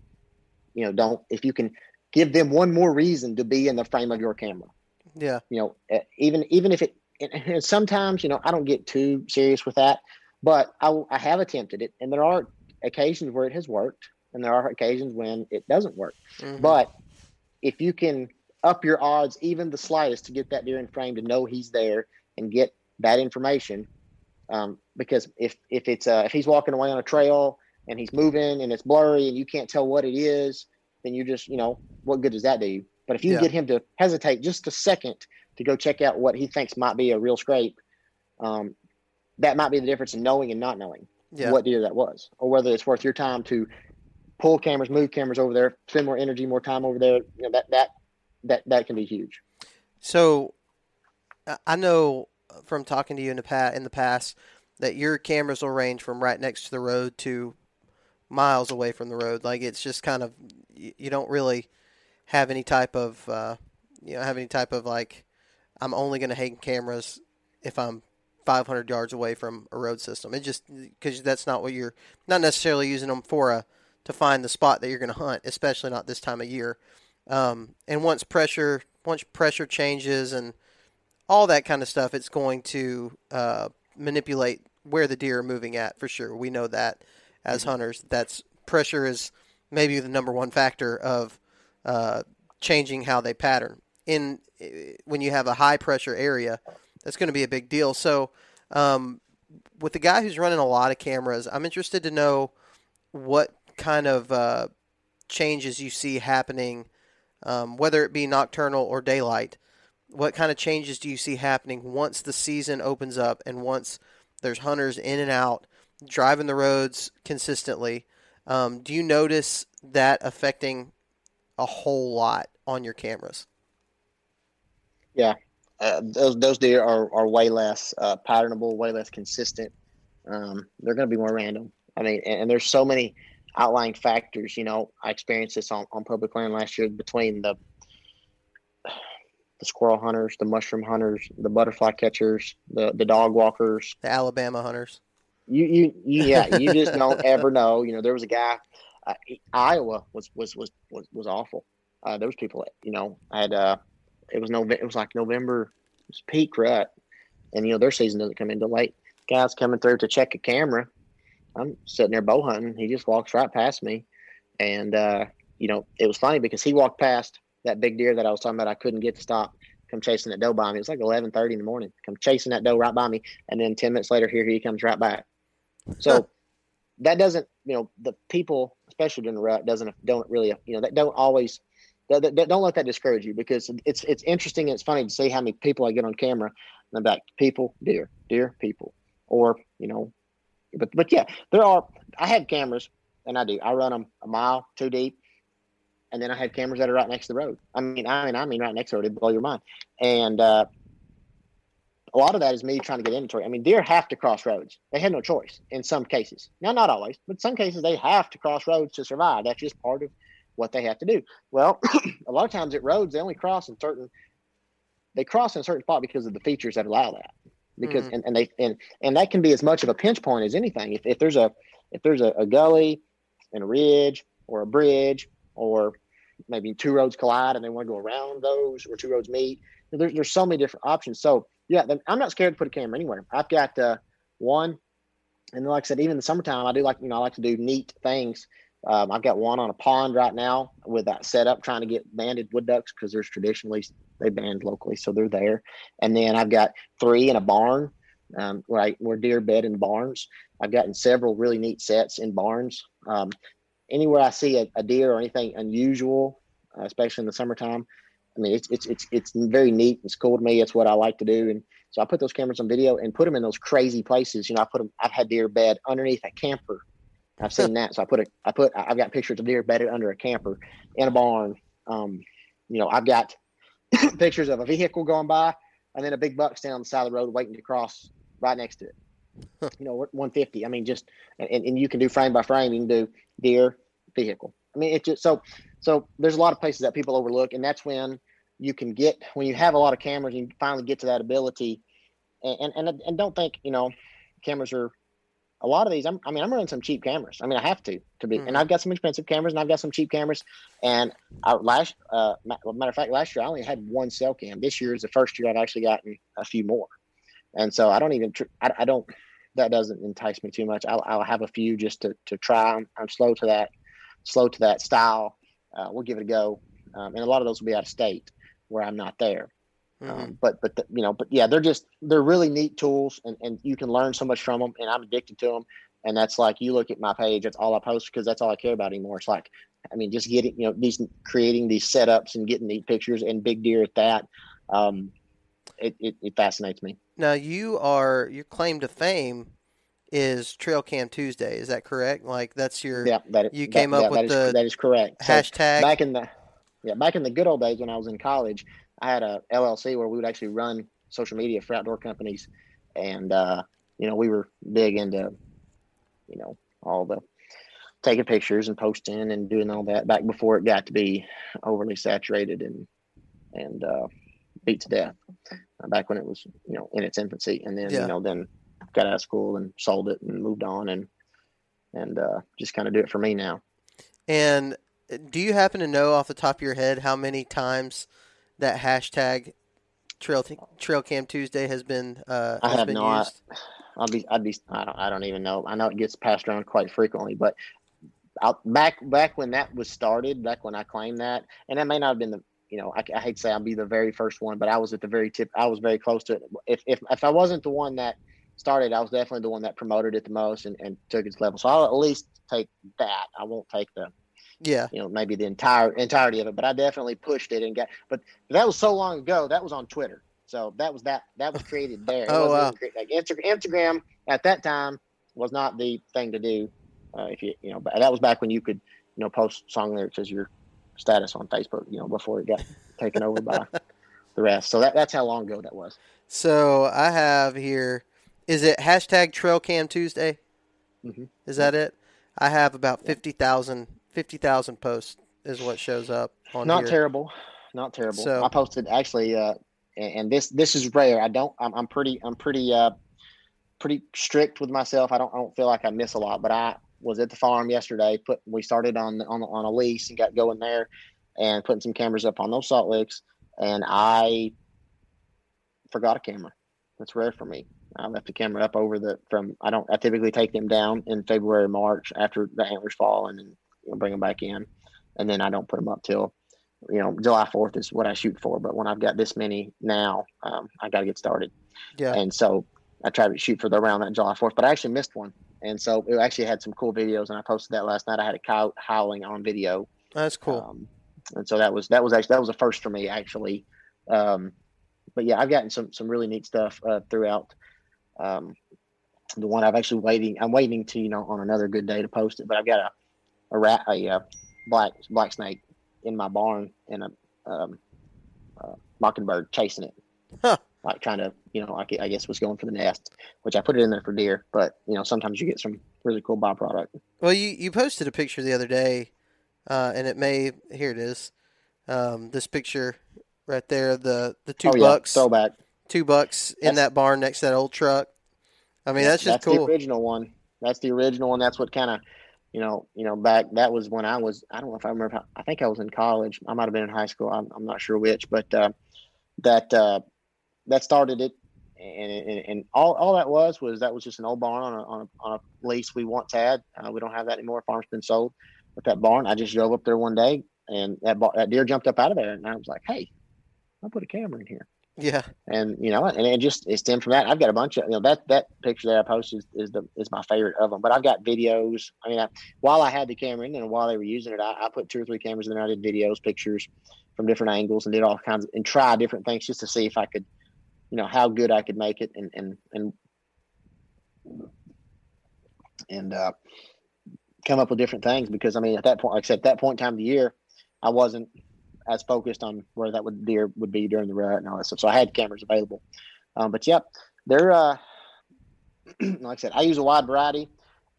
you know don't if you can give them one more reason to be in the frame of your camera.
Yeah.
You know, even even if it and, and sometimes you know I don't get too serious with that, but I, I have attempted it, and there are occasions where it has worked, and there are occasions when it doesn't work. Mm-hmm. But if you can up your odds even the slightest to get that deer in frame to know he's there and get that information, um, because if if it's uh, if he's walking away on a trail and he's moving and it's blurry and you can't tell what it is, then you just you know what good does that do you? But if you yeah. get him to hesitate just a second to go check out what he thinks might be a real scrape, um, that might be the difference in knowing and not knowing yeah. what deer that was, or whether it's worth your time to pull cameras, move cameras over there, spend more energy, more time over there. You know that that that that can be huge.
So, I know from talking to you in the past in the past that your cameras will range from right next to the road to miles away from the road. Like it's just kind of you don't really have any type of uh, you know have any type of like I'm only going to hang cameras if I'm 500 yards away from a road system. It just because that's not what you're not necessarily using them for a to find the spot that you're going to hunt, especially not this time of year. Um, and once pressure once pressure changes and all that kind of stuff, it's going to uh, manipulate where the deer are moving at for sure. We know that as mm-hmm. hunters. That's pressure is maybe the number one factor of uh, changing how they pattern. In when you have a high pressure area, that's going to be a big deal. So, um, with the guy who's running a lot of cameras, I'm interested to know what kind of uh, changes you see happening, um, whether it be nocturnal or daylight. What kind of changes do you see happening once the season opens up and once there's hunters in and out driving the roads consistently? Um, do you notice that affecting a whole lot on your cameras?
Yeah, uh, those those deer are, are way less uh, patternable, way less consistent. Um, they're going to be more random. I mean, and, and, there's so many outlying factors. You know, I experienced this on, on public land last year between the the squirrel hunters, the mushroom hunters, the butterfly catchers, the the dog walkers,
the Alabama hunters.
You you, you yeah, you just don't ever know. You know, there was a guy. Uh, Iowa was was was was, was awful. Uh, there was people. You know, I had uh, it was no, it was like November, it was peak rut, and you know their season doesn't come into late. Guys coming through to check a camera. I'm sitting there bow hunting. He just walks right past me, and uh, you know it was funny because he walked past that big deer that I was talking about. I couldn't get to stop. Come chasing that doe by me. It was like eleven thirty in the morning. Come chasing that doe right by me, and then ten minutes later, here he comes right back. So that doesn't, you know, the people, especially during the rut, doesn't don't really, you know, that don't always don't let that discourage you because it's it's interesting it's funny to see how many people I get on camera and I'm like people, deer, deer, people, or you know, but but yeah, there are. I have cameras and I do. I run them a mile too deep, and then I have cameras that are right next to the road. I mean, I mean, I mean, right next to it, it blow your mind. And uh, a lot of that is me trying to get inventory. I mean, deer have to cross roads. They have no choice in some cases. Now, not always, but some cases they have to cross roads to survive. That's just part of what they have to do. Well, a lot of times at roads, they only cross in certain, they cross in a certain spot because of the features that allow that. Because mm-hmm. and, and they and and that can be as much of a pinch point as anything. If, if there's a if there's a, a gully and a ridge or a bridge or maybe two roads collide and they want to go around those or two roads meet, there's there's so many different options. So yeah, I'm not scared to put a camera anywhere. I've got uh, one, and like I said, even in the summertime, I do like you know I like to do neat things um, I've got one on a pond right now with that setup, trying to get banded wood ducks because there's traditionally they band locally, so they're there. And then I've got three in a barn, um, right where deer bed in barns. I've gotten several really neat sets in barns. Um, anywhere I see a, a, deer or anything unusual, uh, especially in the summertime, I mean it's it's it's it's very neat. It's cool to me. It's what I like to do, and so I put those cameras on video and put them in those crazy places. You know, I put them. I've had deer bed underneath a camper I've seen that. So I put a, I put, I've got pictures of deer bedded under a camper in a barn. Um, you know, I've got pictures of a vehicle going by and then a big buck standing on the side of the road waiting to cross right next to it. you know, 150. I mean, just, and, and you can do frame by frame. You can do deer, vehicle. I mean, it's just so, so there's a lot of places that people overlook. And that's when you can get, when you have a lot of cameras, you finally get to that ability. And, and, and, and don't think, you know, cameras are a lot of these, I'm, i mean, I'm running some cheap cameras. I mean, I have to to be, mm-hmm. and I've got some expensive cameras, and I've got some cheap cameras. And I, last, uh, matter of fact, last year I only had one cell cam. This year is the first year I've actually gotten a few more. and so I don't even tr- I, I don't that doesn't entice me too much. I'll, I'll have a few just to to try. I'm, I'm slow to that slow to that style. Uh, we'll give it a go, um, and a lot of those will be out of state where I'm not there.
Mhm.
Um, but but the, you know, but yeah, they're just they're really neat tools, and, and you can learn so much from them. And I'm addicted to them. And that's like you look at my page, that's all I post because that's all I care about anymore. It's like, I mean, just getting you know these creating these setups and getting neat pictures and big deer at that. Um, it, it, it fascinates me.
Now you are your claim to fame is Trail Cam Tuesday. Is that correct? Like that's your
Yeah, that
You
that-
came up
yeah,
with
that is,
the
that is correct. So
hashtag.
back in the yeah back in the good old days when I was in college, I had a LLC where we would actually run social media for outdoor companies, and uh, you know we were big into you know all the taking pictures and posting and doing all that back before it got to be overly saturated and and uh, beat to death. Uh, back when it was you know in its infancy, and then
Yeah.
you know then got out of school and sold it and moved on and and uh, just kind of do it for me now.
And uh, do you happen to know off the top of your head how many times that hashtag Trail Trail Cam Tuesday has been uh,
I have
been
no
used?
I'll be, I'd be, I don't, I don't even know. I know it gets passed around quite frequently, but I'll, back, back when that was started, back when I claimed that, and that may not have been the, you know, I, I hate to say I'll be the very first one, but I was at the very tip. I was very close to it. If, if, if I wasn't the one that started, I was definitely the one that promoted it the most and, and took its level. So I'll at least take that. I won't take the,
Yeah,
you know, maybe the entire entirety of it, but I definitely pushed it and got. But that was so long ago. That was on Twitter, so that was that that was created there.
Oh, wow.
Like Insta- Instagram at that time was not the thing to do. Uh, if you you know, but that was back when you could you know post song lyrics as your status on Facebook. You know, before it got taken over by the rest. So that that's how long ago that was.
So I have here. Is it hashtag Trail Cam Tuesday?
Mhm.
Is that it? I have about 50,000 50,000 posts is what shows up on
not
here.
terrible. Not terrible.
So-
i posted actually uh and, and this this is rare. I don't I'm, I'm pretty i'm pretty uh pretty strict with myself. I don't i don't feel like i miss a lot but i was at the farm yesterday put we started on on on a lease and got going there and putting some cameras up on those salt licks and i forgot a camera. That's rare for me. I left the camera up over the from i don't i typically take them down in february march after the antlers fall and know, bring them back in and then I don't put them up till you know July Fourth is what I shoot for. But when I've got this many now, um, I got to get started,
Yeah.
and so I tried to shoot for the around that July Fourth. But I actually missed one, and so it actually had some cool videos, and I posted that last night. I had a cow howling on video,
That's cool.
um, and so that was that was actually that was a first for me actually. Um, but yeah, I've gotten some some really neat stuff uh, throughout. Um, the one I've actually waiting, I'm waiting to you know on another good day to post it. But I've got a a rat a uh, black black snake in my barn and a um, uh, mockingbird chasing it,
Huh.
like trying to you know like I guess was going for the nest, which I put it in there for deer. But you know sometimes you get some really cool byproduct.
Well, you, you posted a picture the other day, uh, and it may here it is, um, this picture right there the the two
oh
bucks
yeah, throwback.
two bucks in
That's-
that barn next to that old truck. I mean that's just
that's the
cool.
original one. That's the original one. That's what kind of, you know, you know, back that was when I was. I don't know if I remember. How, I think I was in college. I might have been in high school. I'm, I'm not sure which, but uh, that uh, that started it. And, and, and all, all that was was that was just an old barn on a, on a, on a lease we once had. Uh, we don't have that anymore. Farm's been sold. But that barn, I just drove up there one day, and that bar, that deer jumped up out of there, and I was like, "Hey, I'll put a camera in here."
Yeah,
and you know, and it just it stemmed from that. I've got a bunch of you know that that picture that I posted is, is the is my favorite of them. But I've got videos. I mean, I, while I had the camera in and while they were using it, I, I put two or three cameras in there. I did videos, pictures from different angles, and did all kinds of and try different things just to see if I could, you know, how good I could make it, and and and and uh, come up with different things. Because I mean, at that point, like I said, at that point in time of the year, I wasn't as focused on where that would deer would be during the rut and all that stuff. So I had cameras available. Um, but yep, they're uh, like I said, I use a wide variety,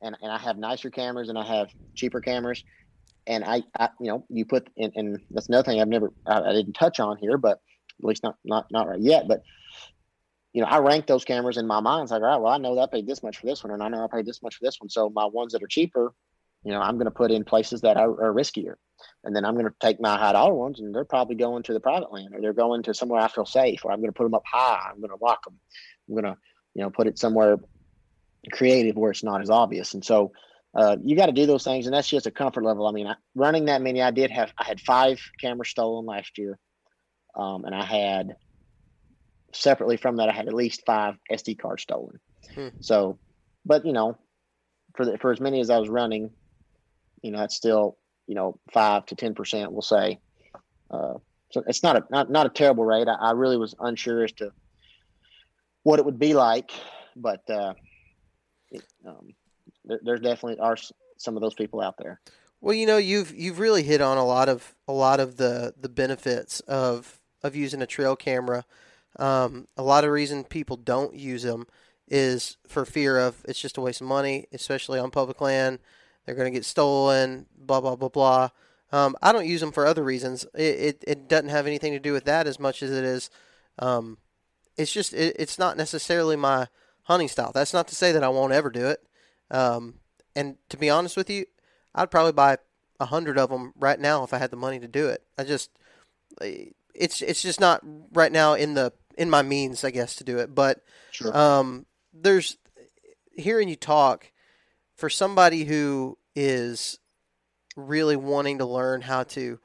and, and I have nicer cameras and I have cheaper cameras. And I, I you know, you put and, and that's another thing I've never I, I didn't touch on here, but at least not not not right yet. But you know, I rank those cameras in my mind. It's like, all right, well, I know that I paid this much for this one, and I know I paid this much for this one. So my ones that are cheaper, you know, I'm going to put in places that are, are riskier. and then I'm going to take my high dollar ones, and they're probably going to the private land, or they're going to somewhere I feel safe, or I'm going to put them up high. I'm going to lock them. I'm going to, you know, put it somewhere creative where it's not as obvious. And so, uh, you got to do those things, and that's just a comfort level. I mean, I, running that many, I did have I had five cameras stolen last year, um, and I had separately from that, I had at least five SD cards stolen. Hmm. So, but you know, for the, for as many as I was running, you know, that's still you know five to ten percent, we'll say. Uh, so it's not a not, not a terrible rate. I, I, really was unsure as to what it would be like, but uh, it, um, there, there definitely are some of those people out there.
Well, you know, you've you've really hit on a lot of a lot of the the benefits of of using a trail camera. Um, a lot of reason people don't use them is for fear of it's just a waste of money, especially on public land. They're going to get stolen, blah, blah, blah, blah. Um, I don't use them for other reasons. It, it, it, doesn't have anything to do with that as much as it is. Um, it's just, it, it's not necessarily my hunting style. That's not to say that I won't ever do it. Um, and to be honest with you, I'd probably buy a hundred of them right now if I had the money to do it. I just, it's, it's just not right now in the, in my means, I guess, to do it. But, sure. um, there's hearing you talk for somebody who is really wanting to learn how to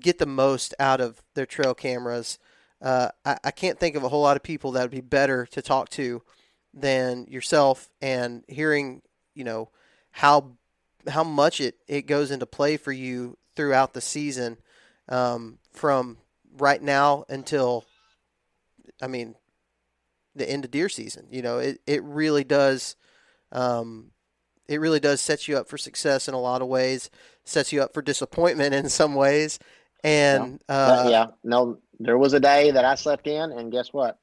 get the most out of their trail cameras. Uh, I, I, can't think of a whole lot of people that would be better to talk to than yourself and hearing, you know, how how much it, it goes into play for you throughout the season um, from right now until, I mean, the end of deer season. You know, it, it really does um, it really does set you up for success in a lot of ways, sets you up for disappointment in some ways. And
yeah, uh, yeah. no, there was a day that I slept in, and guess what?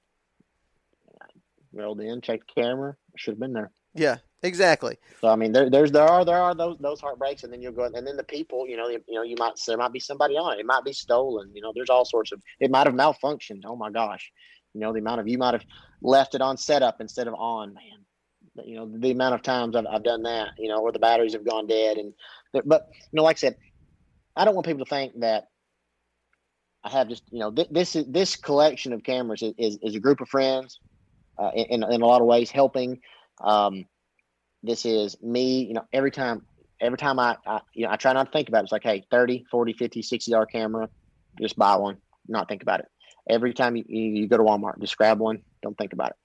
I rolled in, checked the camera. Should have been there.
Yeah, exactly.
So I mean, there, there's there are there are those those heartbreaks, and then you'll go, and then the people, you know, you, you know, you might there might be somebody on it. It might be stolen. You know, there's all sorts of. It might have malfunctioned. Oh my gosh, you know, the amount of you might have left it on setup instead of on, man. You know, the amount of times I've, I've done that, you know, or the batteries have gone dead. And, but, you know, like I said, I don't want people to think that I have just, you know, th- this is, this collection of cameras is, is, is a group of friends uh, in, in a lot of ways helping. Um, this is me, you know, every time, every time I, I, you know, I try not to think about it. It's like, Hey, 30, 40, 50, 60 dollar camera, just buy one, not think about it every time you, you go to Walmart, just grab one, don't think about it.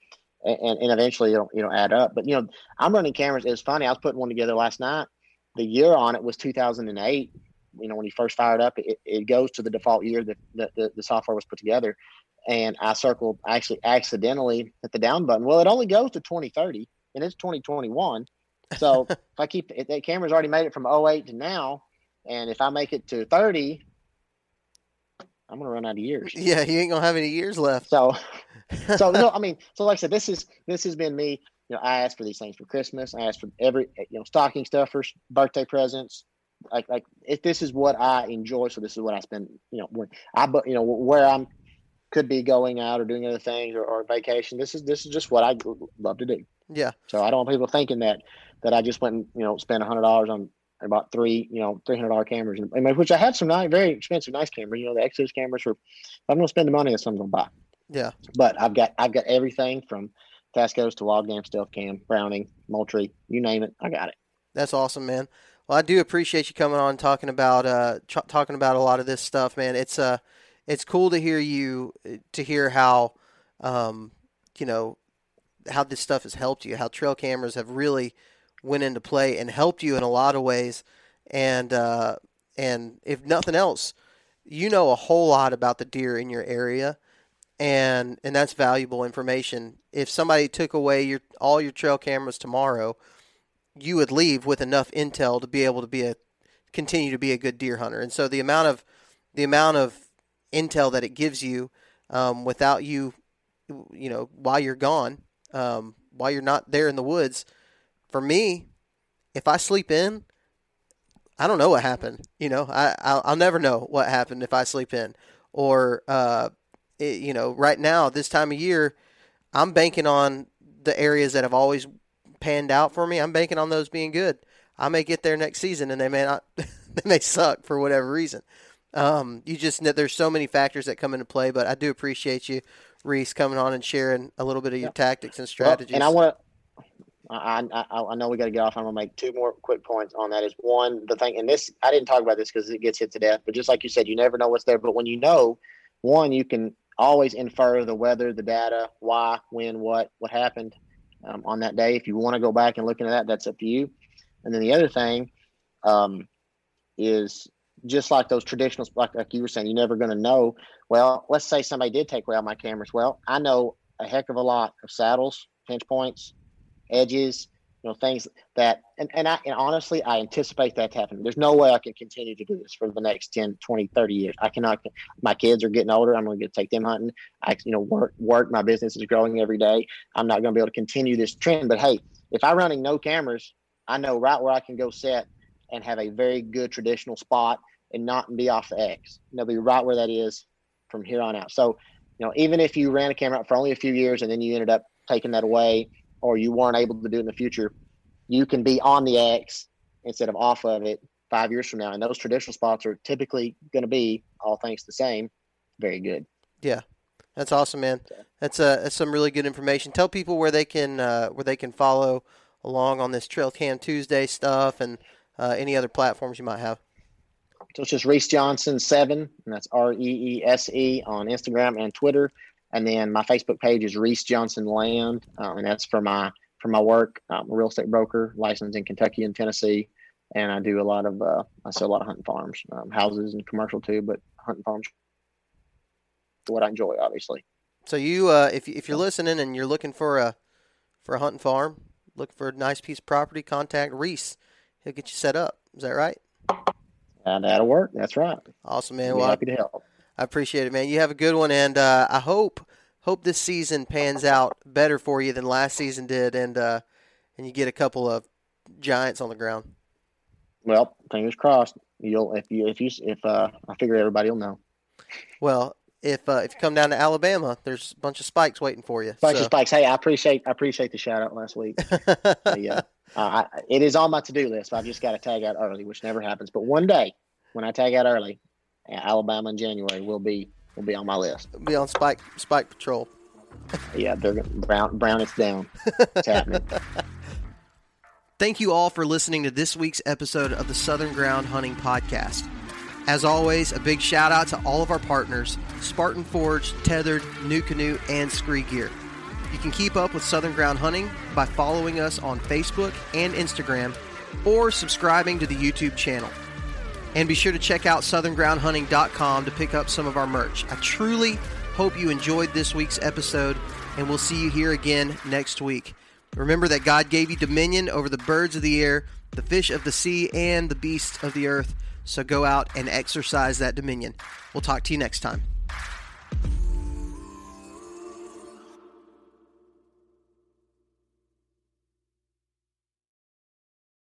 And, and eventually it'll, you know, add up. But, you know, I'm running cameras. It's funny. I was putting one together last night. The year on it was 2008. You know, when you first fired up, it, it goes to the default year that, that the, the software was put together. And I circled actually accidentally at the down button. Well, it only goes to 2030 and it's 2021. So if I keep it, the camera's already made it from 08 to now. And if I make it to 30, I'm gonna run out of years.
Yeah, you ain't gonna have any years left.
So, so no, I mean, so like I said, this is this has been me. You know, I asked for these things for Christmas. I asked for every eh, you know stocking stuffers, birthday presents. Like like if this is what I enjoy, so this is what I spend. You know, when I but you know where I'm could be going out or doing other things or, or vacation. This is this is just what I love to do.
Yeah.
So I don't want people thinking that that I just went and you know spent a hundred dollars on about three, you know, three hundred dollar cameras, I which I had some nice, very expensive, nice cameras. You know, the Exos cameras for. I'm going to spend the money, that's what I'm going to buy.
Yeah.
But I've got I've got everything from Tascos to Wild Game, Stealth Cam, Browning, Moultrie, you name it, I got it.
That's awesome, man. Well, I do appreciate you coming on talking about uh ch- talking about a lot of this stuff, man. It's uh it's cool to hear you to hear how um you know how this stuff has helped you, how trail cameras have really went into play and helped you in a lot of ways. And uh, and if nothing else, you know a whole lot about the deer in your area, and and that's valuable information. If somebody took away your all your trail cameras tomorrow, you would leave with enough intel to be able to be a continue to be a good deer hunter. And so the amount of the amount of intel that it gives you um, without you, you know, while you're gone, um, while you're not there in the woods, for me, if I sleep in, I don't know what happened. You know, I I'll, I'll never know what happened if I sleep in. Or uh, it, you know, right now this time of year, I'm banking on the areas that have always panned out for me. I'm banking on those being good. I may get there next season and they may not they may suck for whatever reason. Um, you just there's so many factors that come into play, but I do appreciate you, Reese, coming on and sharing a little bit of your tactics and strategies.
Well, and I want. I, I, I know we got to get off. I'm gonna make two more quick points on that. Is one the thing, and this I didn't talk about this because it gets hit to death. But just like you said, you never know what's there. But when you know, one, you can always infer the weather, the data, why, when, what, what happened um, on that day. If you want to go back and look into that, that's up to you. And then the other thing um, is just like those traditional, like, like you were saying, you're never going to know. Well, let's say somebody did take away all my cameras. Well, I know a heck of a lot of saddles, pinch points, edges, you know, things that, and, and I, and honestly, I anticipate that happening. There's no way I can continue to do this for the next 10, 20, 30 years. I cannot, my kids are getting older. I'm going to get take them hunting. I, you know, work, work, my business is growing every day. I'm not going to be able to continue this trend, but Hey, if I'm running no cameras, I know right where I can go set and have a very good traditional spot and not be off the X. You know, be right where that is from here on out. So, you know, even if you ran a camera for only a few years and then you ended up taking that away or you weren't able to do in the future, you can be on the X instead of off of it five years from now. And those traditional spots are typically going to be, all things the same, very good.
Yeah, that's awesome, man. That's uh, that's some really good information. Tell people where they can uh, where they can follow along on this Trail Cam Tuesday stuff and uh, any other platforms you might have.
So it's just Reese Johnson seven, and that's R E E S E on Instagram and Twitter. And then my Facebook page is Reese Johnson Land, um, and that's for my for my work. I'm a real estate broker, licensed in Kentucky and Tennessee, and I do a lot of uh, I sell a lot of hunting farms, um, houses and commercial too, but hunting farms what I enjoy, obviously.
So you, uh, if if you're listening and you're looking for a for a hunting farm, looking for a nice piece of property, contact Reese. He'll get you set up. Is that right?
And that'll work. That's right.
Awesome, man.
Well, happy to help.
I appreciate it, man. You have a good one, and uh, I hope hope this season pans out better for you than last season did, and uh, and you get a couple of giants on the ground.
Well, fingers crossed. You'll if you if you if uh, I figure everybody will know.
Well, if uh, if you come down to Alabama, there's a bunch of spikes waiting for you.
Bunch so. of spikes. Hey, I appreciate I appreciate the shout out last week. yeah, uh, I, it is on my to do list. I've just got to tag out early, which never happens. But one day, when I tag out early, Alabama in January will be will be on my list.
Be on Spike Spike Patrol.
yeah, they're brown brown it's down. It's happening.
Thank you all for listening to this week's episode of the Southern Ground Hunting Podcast. As always, a big shout out to all of our partners Spartan Forge, Tethered, NuCanoe, and Scree Gear. You can keep up with Southern Ground Hunting by following us on Facebook and Instagram or subscribing to the YouTube channel. And be sure to check out southerngroundhunting.com to pick up some of our merch. I truly hope you enjoyed this week's episode, and we'll see you here again next week. Remember that God gave you dominion over the birds of the air, the fish of the sea, and the beasts of the earth. So go out and exercise that dominion. We'll talk to you next time.